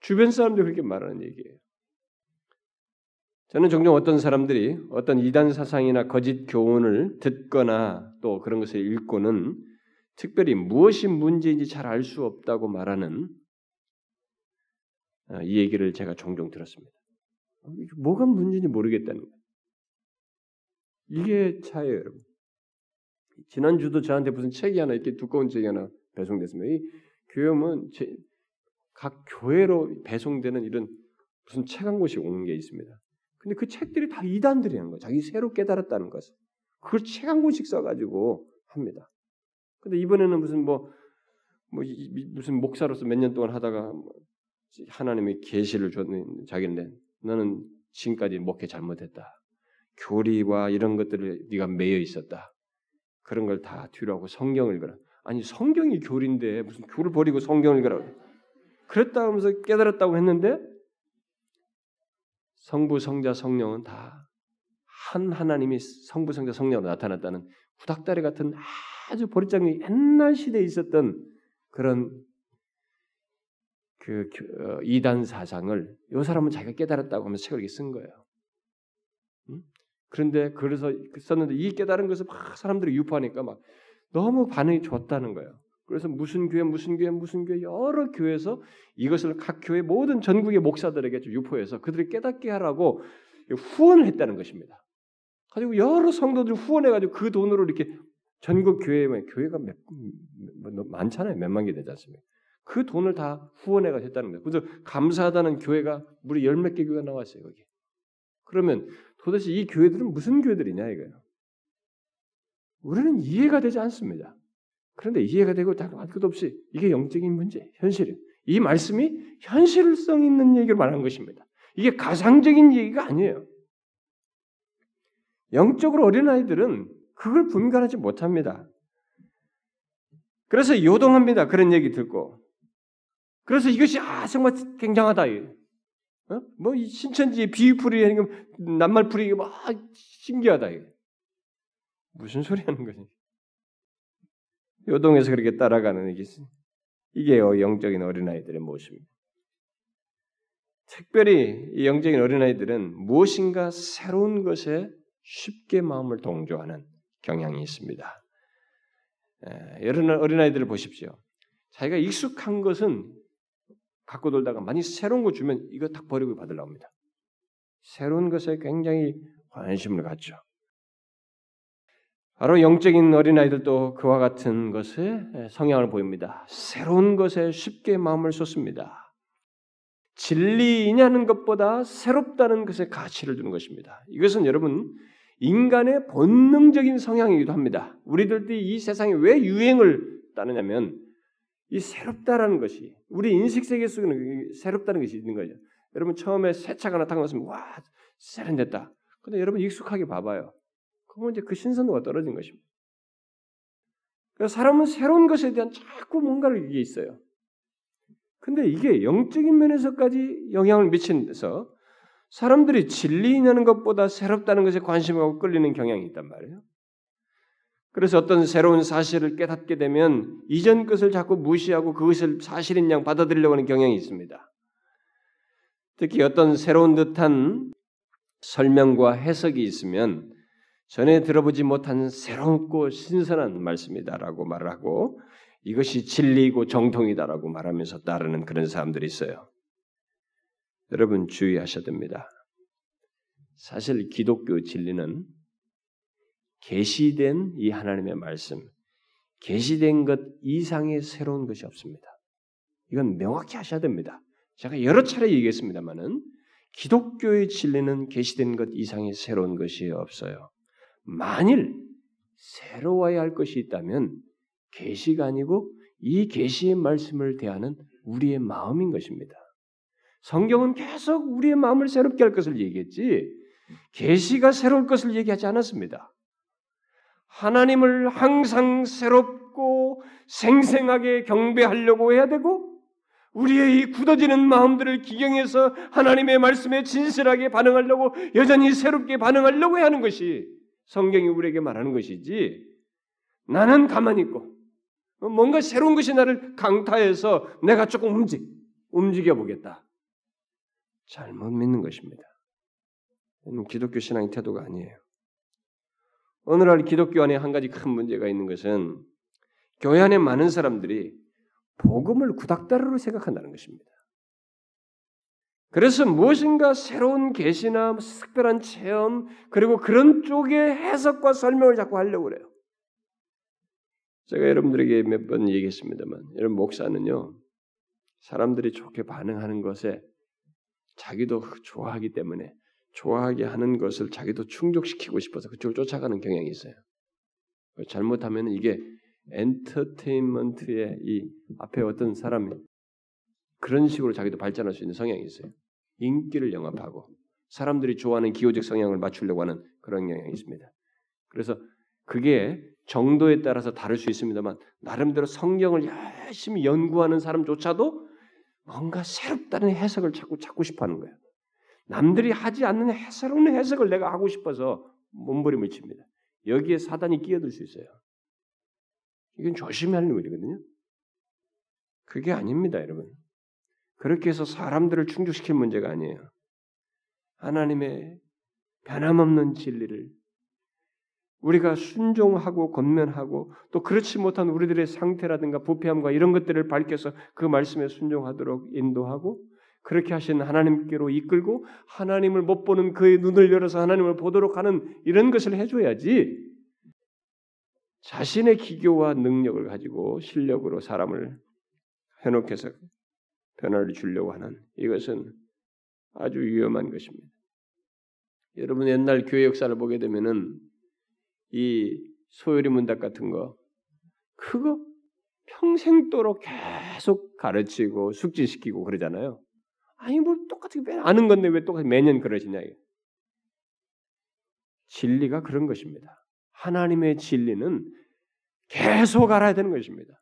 [SPEAKER 1] 주변 사람들 그렇게 말하는 얘기예요. 저는 종종 어떤 사람들이 어떤 이단 사상이나 거짓 교훈을 듣거나 또 그런 것을 읽고는 특별히 무엇이 문제인지 잘 알 수 없다고 말하는 어, 이 얘기를 제가 종종 들었습니다. 뭐가 문제인지 모르겠다는 거예요. 이게 차예요, 여러분. 지난주도 저한테 무슨 책이 하나 이렇게 두꺼운 책이 하나 배송됐습니다. 이 교회는 각 교회로 배송되는 이런 무슨 책 한 곳이 오는 게 있습니다. 근데 그 책들이 다 이단들이라는 거예요. 자기 새로 깨달았다는 것을. 그걸 책 한 권씩 써가지고 합니다. 근데 이번에는 무슨 뭐, 뭐 무슨 목사로서 몇 년 동안 하다가 뭐 하나님의 계시를 줬는 자기인데 너는 지금까지 목회 잘못했다. 교리와 이런 것들을 네가 매여 있었다. 그런 걸 다 뒤로 하고 성경을 읽어라. 아니 성경이 교리인데 무슨 교를 버리고 성경을 읽어라. 그랬다 하면서 깨달았다고 했는데 성부, 성자, 성령은 다 한 하나님이 성부, 성자, 성령으로 나타났다는 후닥다리 같은 아주 보릿장이 옛날 시대에 있었던 그런 그 어, 이단 사상을 이 사람은 자기가 깨달았다고 하면서 책을 이렇게 쓴 거예요. 음? 그런데 그래서 썼는데 이 깨달은 것을 막 사람들이 유포하니까 막 너무 반응이 좋다는 거예요. 그래서 무슨 교회 무슨 교회 무슨 교회 여러 교회에서 이것을 각 교회 모든 전국의 목사들에게 유포해서 그들이 깨닫게 하라고 후원을 했다는 것입니다. 가지고 여러 성도들 후원해 가지고 그 돈으로 이렇게 전국 교회에 교회가 몇, 뭐, 많잖아요 몇만 개 되지 않습니까? 그 돈을 다 후원해가 했다는 거예요. 그래서 감사하다는 교회가 무려 열 몇 개 교회가 나왔어요 거기. 그러면 도대체 이 교회들은 무슨 교회들이냐 이거예요. 우리는 이해가 되지 않습니다. 그런데 이해가 되고 다할 것도 없이 이게 영적인 문제, 현실이에요. 이 말씀이 현실성 있는 얘기를 말하는 것입니다. 이게 가상적인 얘기가 아니에요. 영적으로 어린아이들은 그걸 분간하지 못합니다. 그래서 요동합니다. 그런 얘기 듣고. 그래서 이것이 아 정말 굉장하다. 어? 뭐이 신천지 비유풀이 낱말풀이 막 신기하다. 무슨 소리 하는 거지? 요동해서 그렇게 따라가는 이게 이게 영적인 어린아이들의 모습입니다. 특별히 이 영적인 어린아이들은 무엇인가 새로운 것에 쉽게 마음을 동조하는 경향이 있습니다. 여러 어린아이들을 보십시오. 자기가 익숙한 것은 갖고 돌다가 많이 새로운 거 주면 이거 딱 버리고 받으려고 합니다. 새로운 것에 굉장히 관심을 갖죠. 바로 영적인 어린아이들도 그와 같은 것에 성향을 보입니다. 새로운 것에 쉽게 마음을 쏟습니다. 진리이냐는 것보다 새롭다는 것에 가치를 두는 것입니다. 이것은 여러분 인간의 본능적인 성향이기도 합니다. 우리들도 이 세상에 왜 유행을 따르냐면 이 새롭다라는 것이 우리 인식 세계 속에는 새롭다는 것이 있는 거죠. 여러분 처음에 새 차가 나타나면 와 세련됐다. 근데 여러분 익숙하게 봐봐요. 그러면 이제 그 신선도가 떨어진 것입니다. 사람은 새로운 것에 대한 자꾸 뭔가를 이게 있어요. 근데 이게 영적인 면에서까지 영향을 미치서 사람들이 진리냐는 것보다 새롭다는 것에 관심을 갖고 끌리는 경향이 있단 말이에요. 그래서 어떤 새로운 사실을 깨닫게 되면 이전 것을 자꾸 무시하고 그것을 사실인 양 받아들이려고 하는 경향이 있습니다. 특히 어떤 새로운 듯한 설명과 해석이 있으면 전에 들어보지 못한 새롭고 신선한 말씀이다라고 말을 하고 이것이 진리이고 정통이다라고 말하면서 따르는 그런 사람들이 있어요. 여러분 주의하셔야 됩니다. 사실 기독교 진리는 계시된 이 하나님의 말씀, 계시된 것 이상의 새로운 것이 없습니다. 이건 명확히 하셔야 됩니다. 제가 여러 차례 얘기했습니다만은 기독교의 진리는 계시된 것 이상의 새로운 것이 없어요. 만일 새로워야 할 것이 있다면 계시가 아니고 이 계시의 말씀을 대하는 우리의 마음인 것입니다. 성경은 계속 우리의 마음을 새롭게 할 것을 얘기했지 계시가 새로울 것을 얘기하지 않았습니다. 하나님을 항상 새롭고 생생하게 경배하려고 해야 되고 우리의 이 굳어지는 마음들을 기경해서 하나님의 말씀에 진실하게 반응하려고 여전히 새롭게 반응하려고 하는 것이 성경이 우리에게 말하는 것이지 나는 가만히 있고 뭔가 새로운 것이 나를 강타해서 내가 조금 움직 움직여 보겠다. 잘못 믿는 것입니다. 기독교 신앙의 태도가 아니에요. 오늘날 기독교 안에 한 가지 큰 문제가 있는 것은 교회 안에 많은 사람들이 복음을 구닥다리로 생각한다는 것입니다. 그래서 무엇인가 새로운 계시나 특별한 체험 그리고 그런 쪽의 해석과 설명을 자꾸 하려고 그래요. 제가 여러분들에게 몇 번 얘기했습니다만, 여러분 목사는요 사람들이 좋게 반응하는 것에 자기도 좋아하기 때문에 좋아하게 하는 것을 자기도 충족시키고 싶어서 그쪽을 쫓아가는 경향이 있어요. 잘못하면 이게 엔터테인먼트의 이 앞에 어떤 사람이 그런 식으로 자기도 발전할 수 있는 성향이 있어요. 인기를 영합하고 사람들이 좋아하는 기호적 성향을 맞추려고 하는 그런 경향이 있습니다. 그래서 그게 정도에 따라서 다를 수 있습니다만 나름대로 성경을 열심히 연구하는 사람조차도 뭔가 새롭다는 해석을 자꾸 찾고 싶어하는 거예요. 남들이 하지 않는 새로운 해석을 내가 하고 싶어서 몸부림을 칩니다. 여기에 사단이 끼어들 수 있어요. 이건 조심해야 할 일이거든요. 그게 아닙니다, 여러분. 그렇게 해서 사람들을 충족시킬 문제가 아니에요. 하나님의 변함없는 진리를 우리가 순종하고 권면하고 또 그렇지 못한 우리들의 상태라든가 부패함과 이런 것들을 밝혀서 그 말씀에 순종하도록 인도하고 그렇게 하신 하나님께로 이끌고 하나님을 못 보는 그의 눈을 열어서 하나님을 보도록 하는 이런 것을 해줘야지 자신의 기교와 능력을 가지고 실력으로 사람을 현혹해서 변화를 주려고 하는 이것은 아주 위험한 것입니다. 여러분 옛날 교회 역사를 보게 되면은 이 소요리 문답 같은 거 그거 평생도록 계속 가르치고 숙지시키고 그러잖아요. 아니 뭐 똑같이 아는 건데 왜 똑같이 매년 그러시냐 이게. 진리가 그런 것입니다. 하나님의 진리는 계속 알아야 되는 것입니다.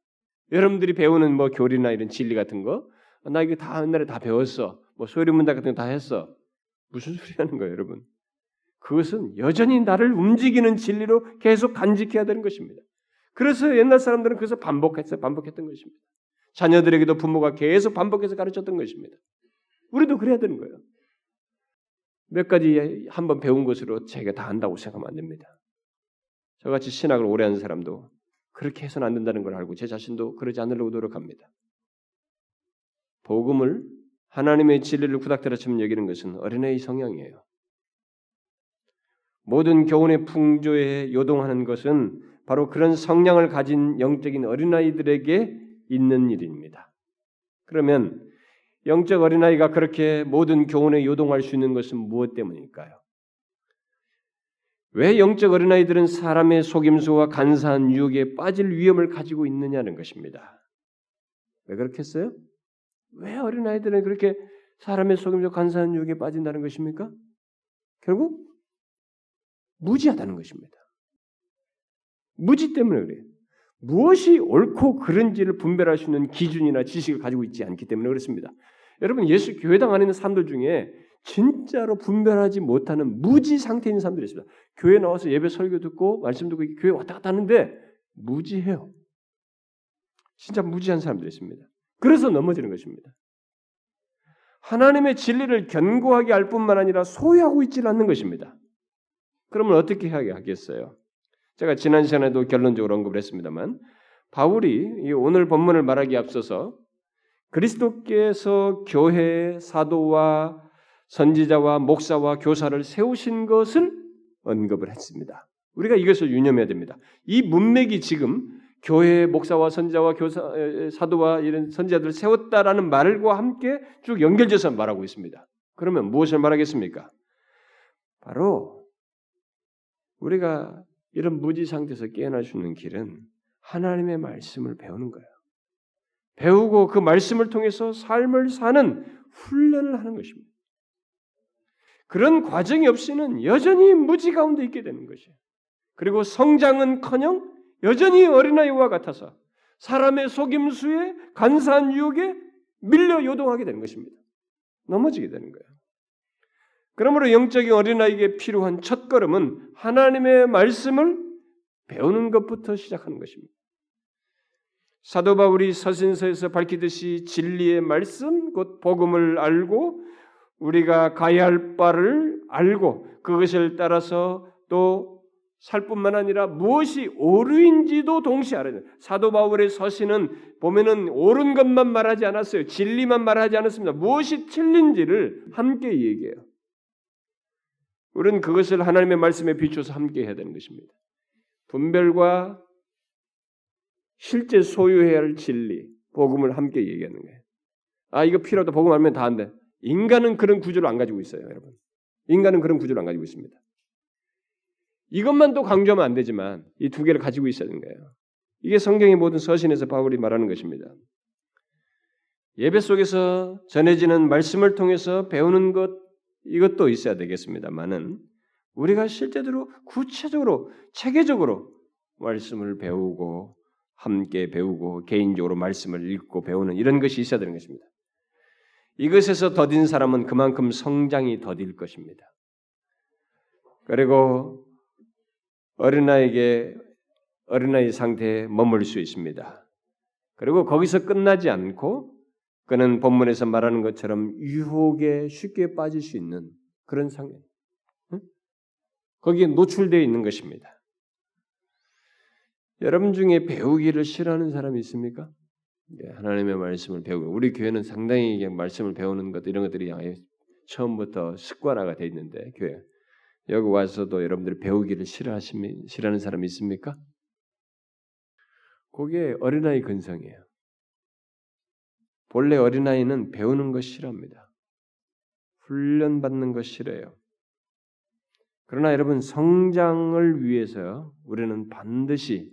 [SPEAKER 1] 여러분들이 배우는 뭐 교리나 이런 진리 같은 거, 나 이거 다 옛날에 다 배웠어. 뭐 소리 문답 같은 거 다 했어. 무슨 소리 하는 거예요, 여러분? 그것은 여전히 나를 움직이는 진리로 계속 간직해야 되는 것입니다. 그래서 옛날 사람들은 그래서 반복했어요. 반복했던 것입니다. 자녀들에게도 부모가 계속 반복해서 가르쳤던 것입니다. 우리도 그래야 되는 거예요. 몇 가지 한번 배운 것으로 자기가 다 안다고 생각하면 안 됩니다. 저같이 신학을 오래 한 사람도 그렇게 해서는 안 된다는 걸 알고 제 자신도 그러지 않으려고 노력합니다. 복음을 하나님의 진리를 구닥다리처럼 여기는 것은 어린아이 성향이에요. 모든 교훈의 풍조에 요동하는 것은 바로 그런 성향을 가진 영적인 어린아이들에게 있는 일입니다. 그러면 영적 어린아이가 그렇게 모든 교훈에 요동할 수 있는 것은 무엇 때문일까요? 왜 영적 어린아이들은 사람의 속임수와 간사한 유혹에 빠질 위험을 가지고 있느냐는 것입니다. 왜 그렇겠어요? 왜 어린아이들은 그렇게 사람의 속임수 간사한 유혹에 빠진다는 것입니까? 결국 무지하다는 것입니다. 무지 때문에 그래요. 무엇이 옳고 그른지를 분별할 수 있는 기준이나 지식을 가지고 있지 않기 때문에 그렇습니다. 여러분 예수 교회당 안에 있는 사람들 중에 진짜로 분별하지 못하는 무지 상태에 있는 사람들이 있습니다. 교회 나와서 예배 설교 듣고 말씀 듣고 교회 왔다 갔다 하는데 무지해요. 진짜 무지한 사람들이 있습니다. 그래서 넘어지는 것입니다. 하나님의 진리를 견고하게 알 뿐만 아니라 소유하고 있지 않는 것입니다. 그러면 어떻게 하겠어요? 제가 지난 시간에도 결론적으로 언급을 했습니다만 바울이 오늘 본문을 말하기 앞서서 그리스도께서 교회 사도와 선지자와 목사와 교사를 세우신 것을 언급을 했습니다. 우리가 이것을 유념해야 됩니다. 이 문맥이 지금 교회 목사와 선지자와 교사 사도와 이런 선지자들을 세웠다라는 말과 함께 쭉 연결돼서 말하고 있습니다. 그러면 무엇을 말하겠습니까? 바로 우리가 이런 무지 상태에서 깨어날 수 있는 길은 하나님의 말씀을 배우는 거예요. 배우고 그 말씀을 통해서 삶을 사는 훈련을 하는 것입니다. 그런 과정이 없이는 여전히 무지 가운데 있게 되는 것이에요. 그리고 성장은커녕 여전히 어린아이와 같아서 사람의 속임수에 간사한 유혹에 밀려 요동하게 되는 것입니다. 넘어지게 되는 거예요. 그러므로 영적인 어린아이에게 필요한 첫 걸음은 하나님의 말씀을 배우는 것부터 시작하는 것입니다. 사도 바울이 서신서에서 밝히듯이 진리의 말씀, 곧 복음을 알고 우리가 가야 할 바를 알고 그것을 따라서 또 살 뿐만 아니라 무엇이 옳은지도 동시에 알아야 돼요. 사도 바울의 서신은 보면은 옳은 것만 말하지 않았어요. 진리만 말하지 않았습니다. 무엇이 틀린지를 함께 얘기해요. 우리는 그것을 하나님의 말씀에 비춰서 함께 해야 되는 것입니다. 분별과 실제 소유해야 할 진리, 복음을 함께 얘기하는 거예요. 아, 이거 필요하다. 복음 알면 다 안 돼. 인간은 그런 구조를 안 가지고 있어요, 여러분. 인간은 그런 구조를 안 가지고 있습니다. 이것만 또 강조하면 안 되지만 이 두 개를 가지고 있어야 하는 거예요. 이게 성경의 모든 서신에서 바울이 말하는 것입니다. 예배 속에서 전해지는 말씀을 통해서 배우는 것 이것도 있어야 되겠습니다만은 우리가 실제로 구체적으로 체계적으로 말씀을 배우고 함께 배우고 개인적으로 말씀을 읽고 배우는 이런 것이 있어야 되는 것입니다. 이것에서 더딘 사람은 그만큼 성장이 더딜 것입니다. 그리고 어린아이에게 어린아이 상태에 머물 수 있습니다. 그리고 거기서 끝나지 않고 그는 본문에서 말하는 것처럼 유혹에 쉽게 빠질 수 있는 그런 상태. 응? 거기에 노출되어 있는 것입니다. 여러분 중에 배우기를 싫어하는 사람이 있습니까? 예, 하나님의 말씀을 배우고 우리 교회는 상당히 말씀을 배우는 것 이런 것들이 처음부터 습관화가 돼 있는데 교회 여기 와서도 여러분들이 배우기를 싫어하시면 싫어하는 사람이 있습니까? 그게 어린아이 근성이에요. 본래 어린아이는 배우는 것 싫어합니다. 훈련받는 것 싫어요. 그러나 여러분 성장을 위해서 우리는 반드시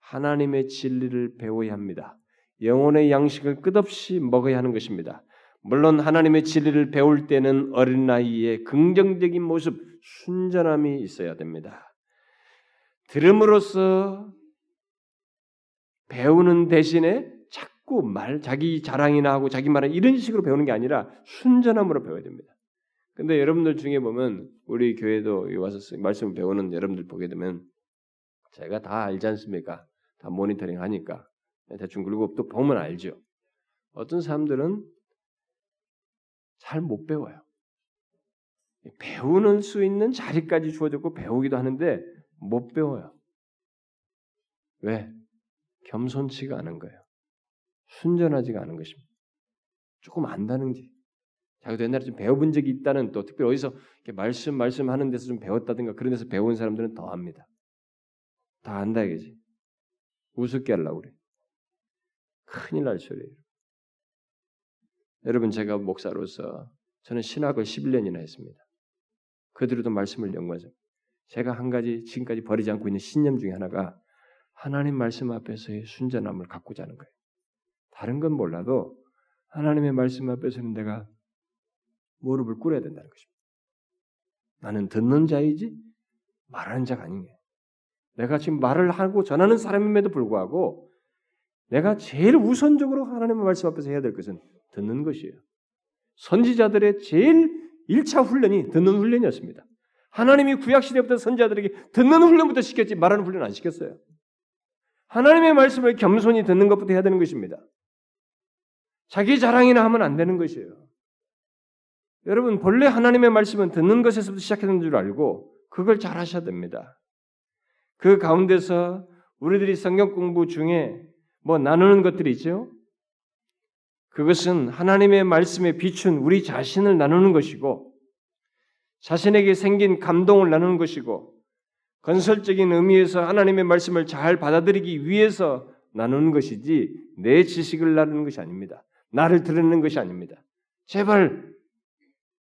[SPEAKER 1] 하나님의 진리를 배워야 합니다. 영혼의 양식을 끝없이 먹어야 하는 것입니다. 물론 하나님의 진리를 배울 때는 어린아이의 긍정적인 모습, 순전함이 있어야 됩니다. 들음으로써 배우는 대신에 자꾸 말, 자기 자랑이나 하고 자기 말은 이런 식으로 배우는 게 아니라 순전함으로 배워야 됩니다. 근데 여러분들 중에 보면 우리 교회도 와서 말씀을 배우는 여러분들 보게 되면 제가 다 알지 않습니까? 다 모니터링 하니까 대충 그리고 또 보면 알죠. 어떤 사람들은 잘 못 배워요. 배우는 수 있는 자리까지 주어졌고 배우기도 하는데 못 배워요. 왜? 겸손치가 않은 거예요. 순전하지가 않은 것입니다. 조금 안다는지. 자기도 옛날에 좀 배워본 적이 있다는 또 특별히 어디서 말씀 말씀하는 데서 좀 배웠다든가 그런 데서 배운 사람들은 더 합니다. 다 안다 이거지. 우습게 하려고 그래. 큰일 날 소리예요. 여러분 제가 목사로서 저는 신학을 11년이나 했습니다. 그들도 말씀을 연구하죠. 제가 한 가지 지금까지 버리지 않고 있는 신념 중에 하나가 하나님 말씀 앞에서의 순전함을 갖고자 하는 거예요. 다른 건 몰라도 하나님의 말씀 앞에서는 내가 무릎을 꿇어야 된다는 것입니다. 나는 듣는 자이지 말하는 자가 게 내가 지금 말을 하고 전하는 사람임에도 불구하고 내가 제일 우선적으로 하나님의 말씀 앞에서 해야 될 것은 듣는 것이에요. 선지자들의 제일 1차 훈련이 듣는 훈련이었습니다. 하나님이 구약 시대부터 선지자들에게 듣는 훈련부터 시켰지 말하는 훈련 안 시켰어요. 하나님의 말씀을 겸손히 듣는 것부터 해야 되는 것입니다. 자기 자랑이나 하면 안 되는 것이에요. 여러분 본래 하나님의 말씀은 듣는 것에서부터 시작하는 줄 알고 그걸 잘 하셔야 됩니다. 그 가운데서 우리들이 성경 공부 중에 뭐 나누는 것들이 있죠. 그것은 하나님의 말씀에 비춘 우리 자신을 나누는 것이고 자신에게 생긴 감동을 나누는 것이고 건설적인 의미에서 하나님의 말씀을 잘 받아들이기 위해서 나누는 것이지 내 지식을 나누는 것이 아닙니다. 나를 드러내는 것이 아닙니다. 제발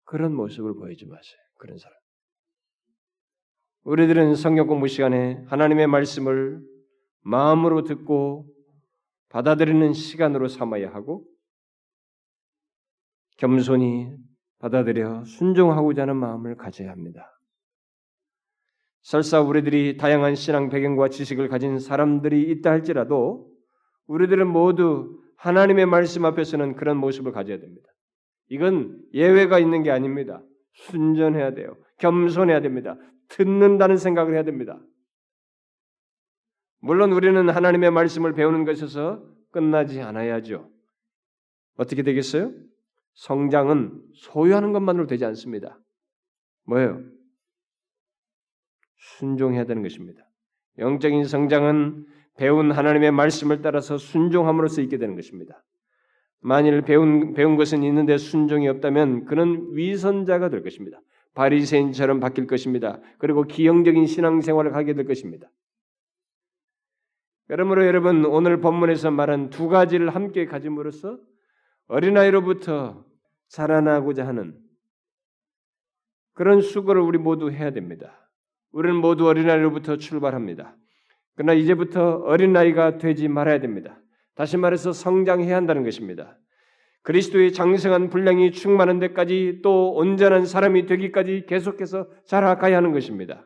[SPEAKER 1] 그런 모습을 보이지 마세요. 그런 사람. 우리들은 성경 공부 시간에 하나님의 말씀을 마음으로 듣고 받아들이는 시간으로 삼아야 하고 겸손히 받아들여 순종하고자 하는 마음을 가져야 합니다. 설사 우리들이 다양한 신앙 배경과 지식을 가진 사람들이 있다 할지라도 우리들은 모두 하나님의 말씀 앞에서는 그런 모습을 가져야 됩니다. 이건 예외가 있는 게 아닙니다. 순전해야 돼요. 겸손해야 됩니다. 듣는다는 생각을 해야 됩니다. 물론 우리는 하나님의 말씀을 배우는 것에서 끝나지 않아야죠. 어떻게 되겠어요? 성장은 소유하는 것만으로 되지 않습니다. 뭐예요? 순종해야 되는 것입니다. 영적인 성장은 배운 하나님의 말씀을 따라서 순종함으로써 있게 되는 것입니다. 만일 배운 배운 것은 있는데 순종이 없다면 그는 위선자가 될 것입니다. 바리새인처럼 바뀔 것입니다. 그리고 기형적인 신앙생활을 하게 될 것입니다. 그러므로 여러분 오늘 본문에서 말한 두 가지를 함께 가짐으로써 어린아이로부터 자라나고자 하는 그런 수고를 우리 모두 해야 됩니다. 우리는 모두 어린아이로부터 출발합니다. 그러나 이제부터 어린아이가 되지 말아야 됩니다. 다시 말해서 성장해야 한다는 것입니다. 그리스도의 장성한 분량이 충만한 데까지 또 온전한 사람이 되기까지 계속해서 자라가야 하는 것입니다.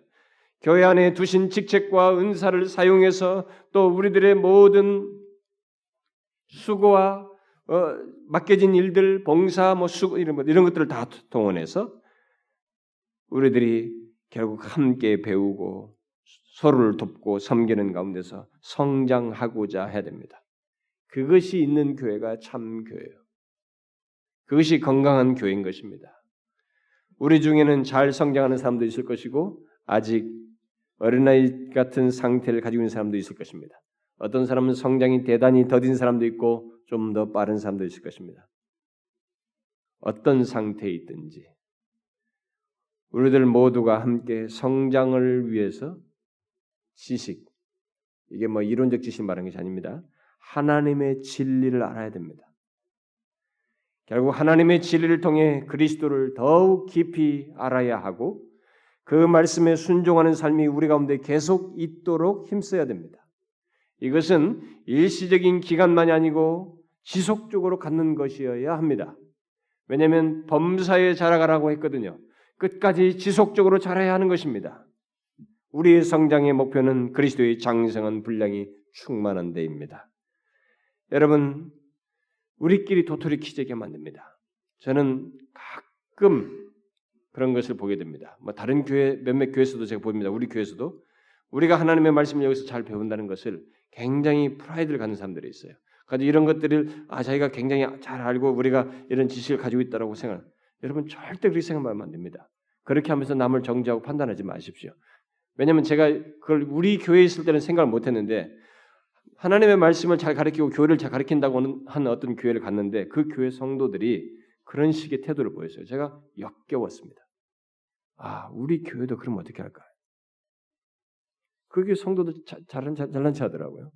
[SPEAKER 1] 교회 안에 두신 직책과 은사를 사용해서 또 우리들의 모든 수고와 어, 맡겨진 일들, 봉사, 뭐 수, 이런, 뭐 이런 것들을 다 동원해서 우리들이 결국 함께 배우고 서로를 돕고 섬기는 가운데서 성장하고자 해야 됩니다. 그것이 있는 교회가 참 교회예요. 그것이 건강한 교회인 것입니다. 우리 중에는 잘 성장하는 사람도 있을 것이고 아직 어린아이 같은 상태를 가지고 있는 사람도 있을 것입니다. 어떤 사람은 성장이 대단히 더딘 사람도 있고 좀 더 빠른 사람도 있을 것입니다. 어떤 상태에 있든지 우리들 모두가 함께 성장을 위해서 지식 이게 뭐 이론적 지식 말하는 것이 아닙니다. 하나님의 진리를 알아야 됩니다. 결국 하나님의 진리를 통해 그리스도를 더욱 깊이 알아야 하고 그 말씀에 순종하는 삶이 우리 가운데 계속 있도록 힘써야 됩니다. 이것은 일시적인 기간만이 아니고 지속적으로 갖는 것이어야 합니다. 왜냐하면 범사에 자라가라고 했거든요. 끝까지 지속적으로 자라야 하는 것입니다. 우리의 성장의 목표는 그리스도의 장성한 분량이 충만한 데입니다. 여러분, 우리끼리 도토리 키재게 만듭니다. 저는 가끔 그런 것을 보게 됩니다. 뭐 다른 교회 몇몇 교회에서도 제가 봅니다. 우리 교회에서도 우리가 하나님의 말씀을 여기서 잘 배운다는 것을 굉장히 프라이드를 갖는 사람들이 있어요. 그래서 이런 것들을 아 자기가 굉장히 잘 알고 우리가 이런 지식을 가지고 있다라고 생각. 여러분 절대 그렇게 생각하면 안 됩니다. 그렇게 하면서 남을 정죄하고 판단하지 마십시오. 왜냐하면 제가 그걸 우리 교회에 있을 때는 생각을 못했는데 하나님의 말씀을 잘 가르치고 교회를 잘 가르친다고 하는 어떤 교회를 갔는데 그 교회 성도들이 그런 식의 태도를 보였어요. 제가 역겨웠습니다. 아, 우리 교회도 그럼 어떻게 할까? 그게 성도들 잘난 잘난 체 하더라고요.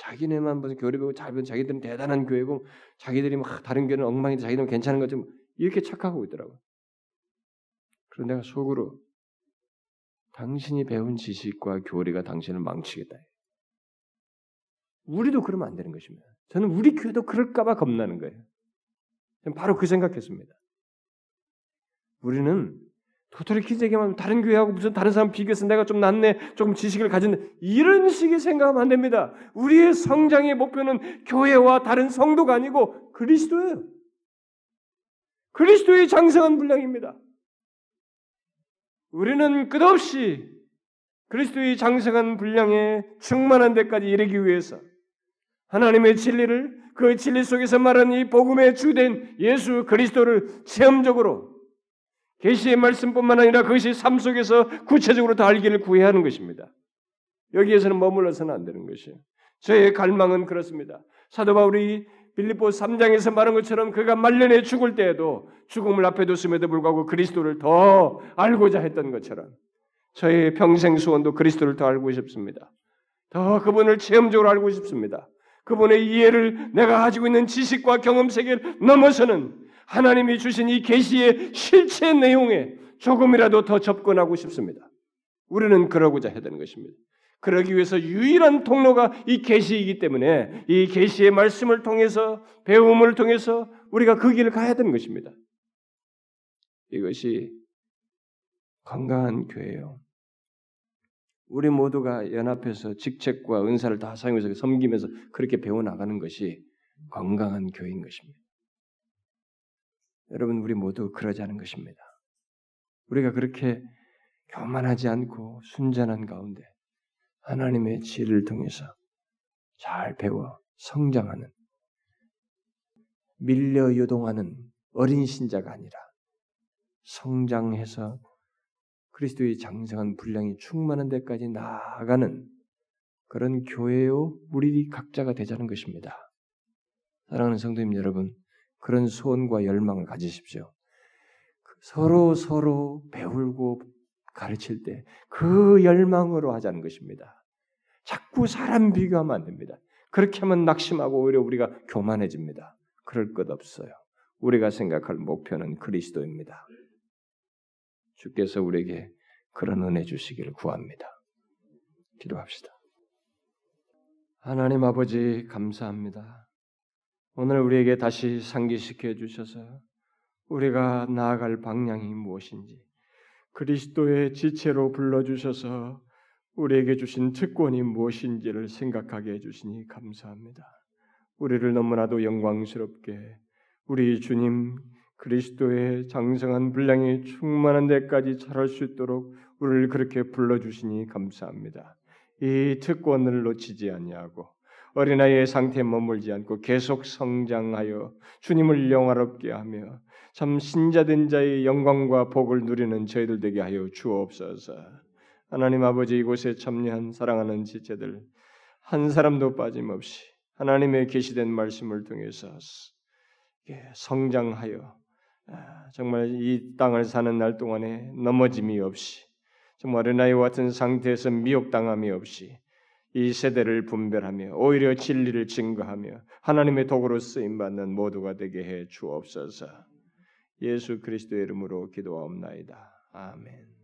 [SPEAKER 1] 자기네만 무슨 교회 배우고 자기는 자기들은 대단한 교회고 자기들이 막 다른 교회는 엉망인데 자기들은 괜찮은 거지 이렇게 착각하고 있더라고요. 그런데 내가 속으로 당신이 배운 지식과 교리가 당신을 망치겠다. 우리도 그러면 안 되는 것입니다. 저는 우리 교회도 그럴까봐 겁나는 거예요. 바로 그 생각했습니다. 우리는 도토리 키즈에게만 다른 교회하고 무슨 다른 사람 비교해서 내가 좀 낫네, 조금 지식을 가진 이런 식의 생각하면 안 됩니다. 우리의 성장의 목표는 교회와 다른 성도가 아니고 그리스도예요. 그리스도의 장성한 분량입니다. 우리는 끝없이 그리스도의 장성한 분량에 충만한 데까지 이르기 위해서 하나님의 진리를 그 진리 속에서 말하는 이 복음의 주된 예수 그리스도를 체험적으로 계시의 말씀뿐만 아니라 그것이 삶 속에서 구체적으로 다 알기를 구해야 하는 것입니다. 여기에서는 머물러서는 안 되는 것이에요. 저의 갈망은 그렇습니다. 사도 바울이 빌립보 3장에서 말한 것처럼 그가 말년에 죽을 때에도 죽음을 앞에 뒀음에도 불구하고 그리스도를 더 알고자 했던 것처럼 저의 평생 소원도 그리스도를 더 알고 싶습니다. 더 그분을 체험적으로 알고 싶습니다. 그분의 이해를 내가 가지고 있는 지식과 경험 세계를 넘어서는 하나님이 주신 이 계시의 실체 내용에 조금이라도 더 접근하고 싶습니다. 우리는 그러고자 해야 되는 것입니다. 그러기 위해서 유일한 통로가 이 계시이기 때문에 이 계시의 말씀을 통해서 배움을 통해서 우리가 그 길을 가야 되는 것입니다. 이것이 건강한 교회예요. 우리 모두가 연합해서 직책과 은사를 다 사용해서 섬기면서 그렇게 배워 나가는 것이 건강한 교회인 것입니다. 여러분 우리 모두 않은 것입니다. 우리가 그렇게 교만하지 않고 순전한 가운데 하나님의 지혜를 통해서 잘 배워 성장하는 밀려 요동하는 어린 신자가 아니라 성장해서 그리스도의 장성한 분량이 충만한 데까지 나아가는 그런 교회요 우리 각자가 되자는 것입니다. 사랑하는 성도님 여러분, 그런 소원과 열망을 가지십시오. 서로 서로 배울고 가르칠 때 그 열망으로 하자는 것입니다. 자꾸 사람 비교하면 안 됩니다. 그렇게 하면 낙심하고 오히려 우리가 교만해집니다. 그럴 것 없어요. 우리가 생각할 목표는 그리스도입니다. 주께서 우리에게 그런 은혜 주시기를 구합니다. 기도합시다. 하나님 아버지 감사합니다. 오늘 우리에게 다시 상기시켜 주셔서 우리가 나아갈 방향이 무엇인지 그리스도의 지체로 불러 주셔서 우리에게 주신 특권이 무엇인지를 생각하게 해 주시니 감사합니다. 우리를 너무나도 영광스럽게 우리 주님 그리스도의 장성한 분량이 충만한 데까지 자랄 수 있도록 우리를 그렇게 불러 주시니 감사합니다. 이 특권을 놓치지 아니하고 어린아이의 상태에 머물지 않고 계속 성장하여 주님을 영화롭게 하며 참 신자된 자의 영광과 복을 누리는 저희들 되게 하여 주옵소서. 하나님 아버지 이곳에 참여한 사랑하는 지체들 한 사람도 빠짐없이 하나님의 계시된 말씀을 통해서 성장하여 아, 정말 이 땅을 사는 날 동안에 넘어짐이 없이 정말 어린아이와 같은 상태에서 미혹당함이 없이 이 세대를 분별하며 오히려 진리를 증거하며 하나님의 도구로 쓰임 받는 모두가 되게 해 주옵소서. 예수 그리스도의 이름으로 기도하옵나이다. 아멘.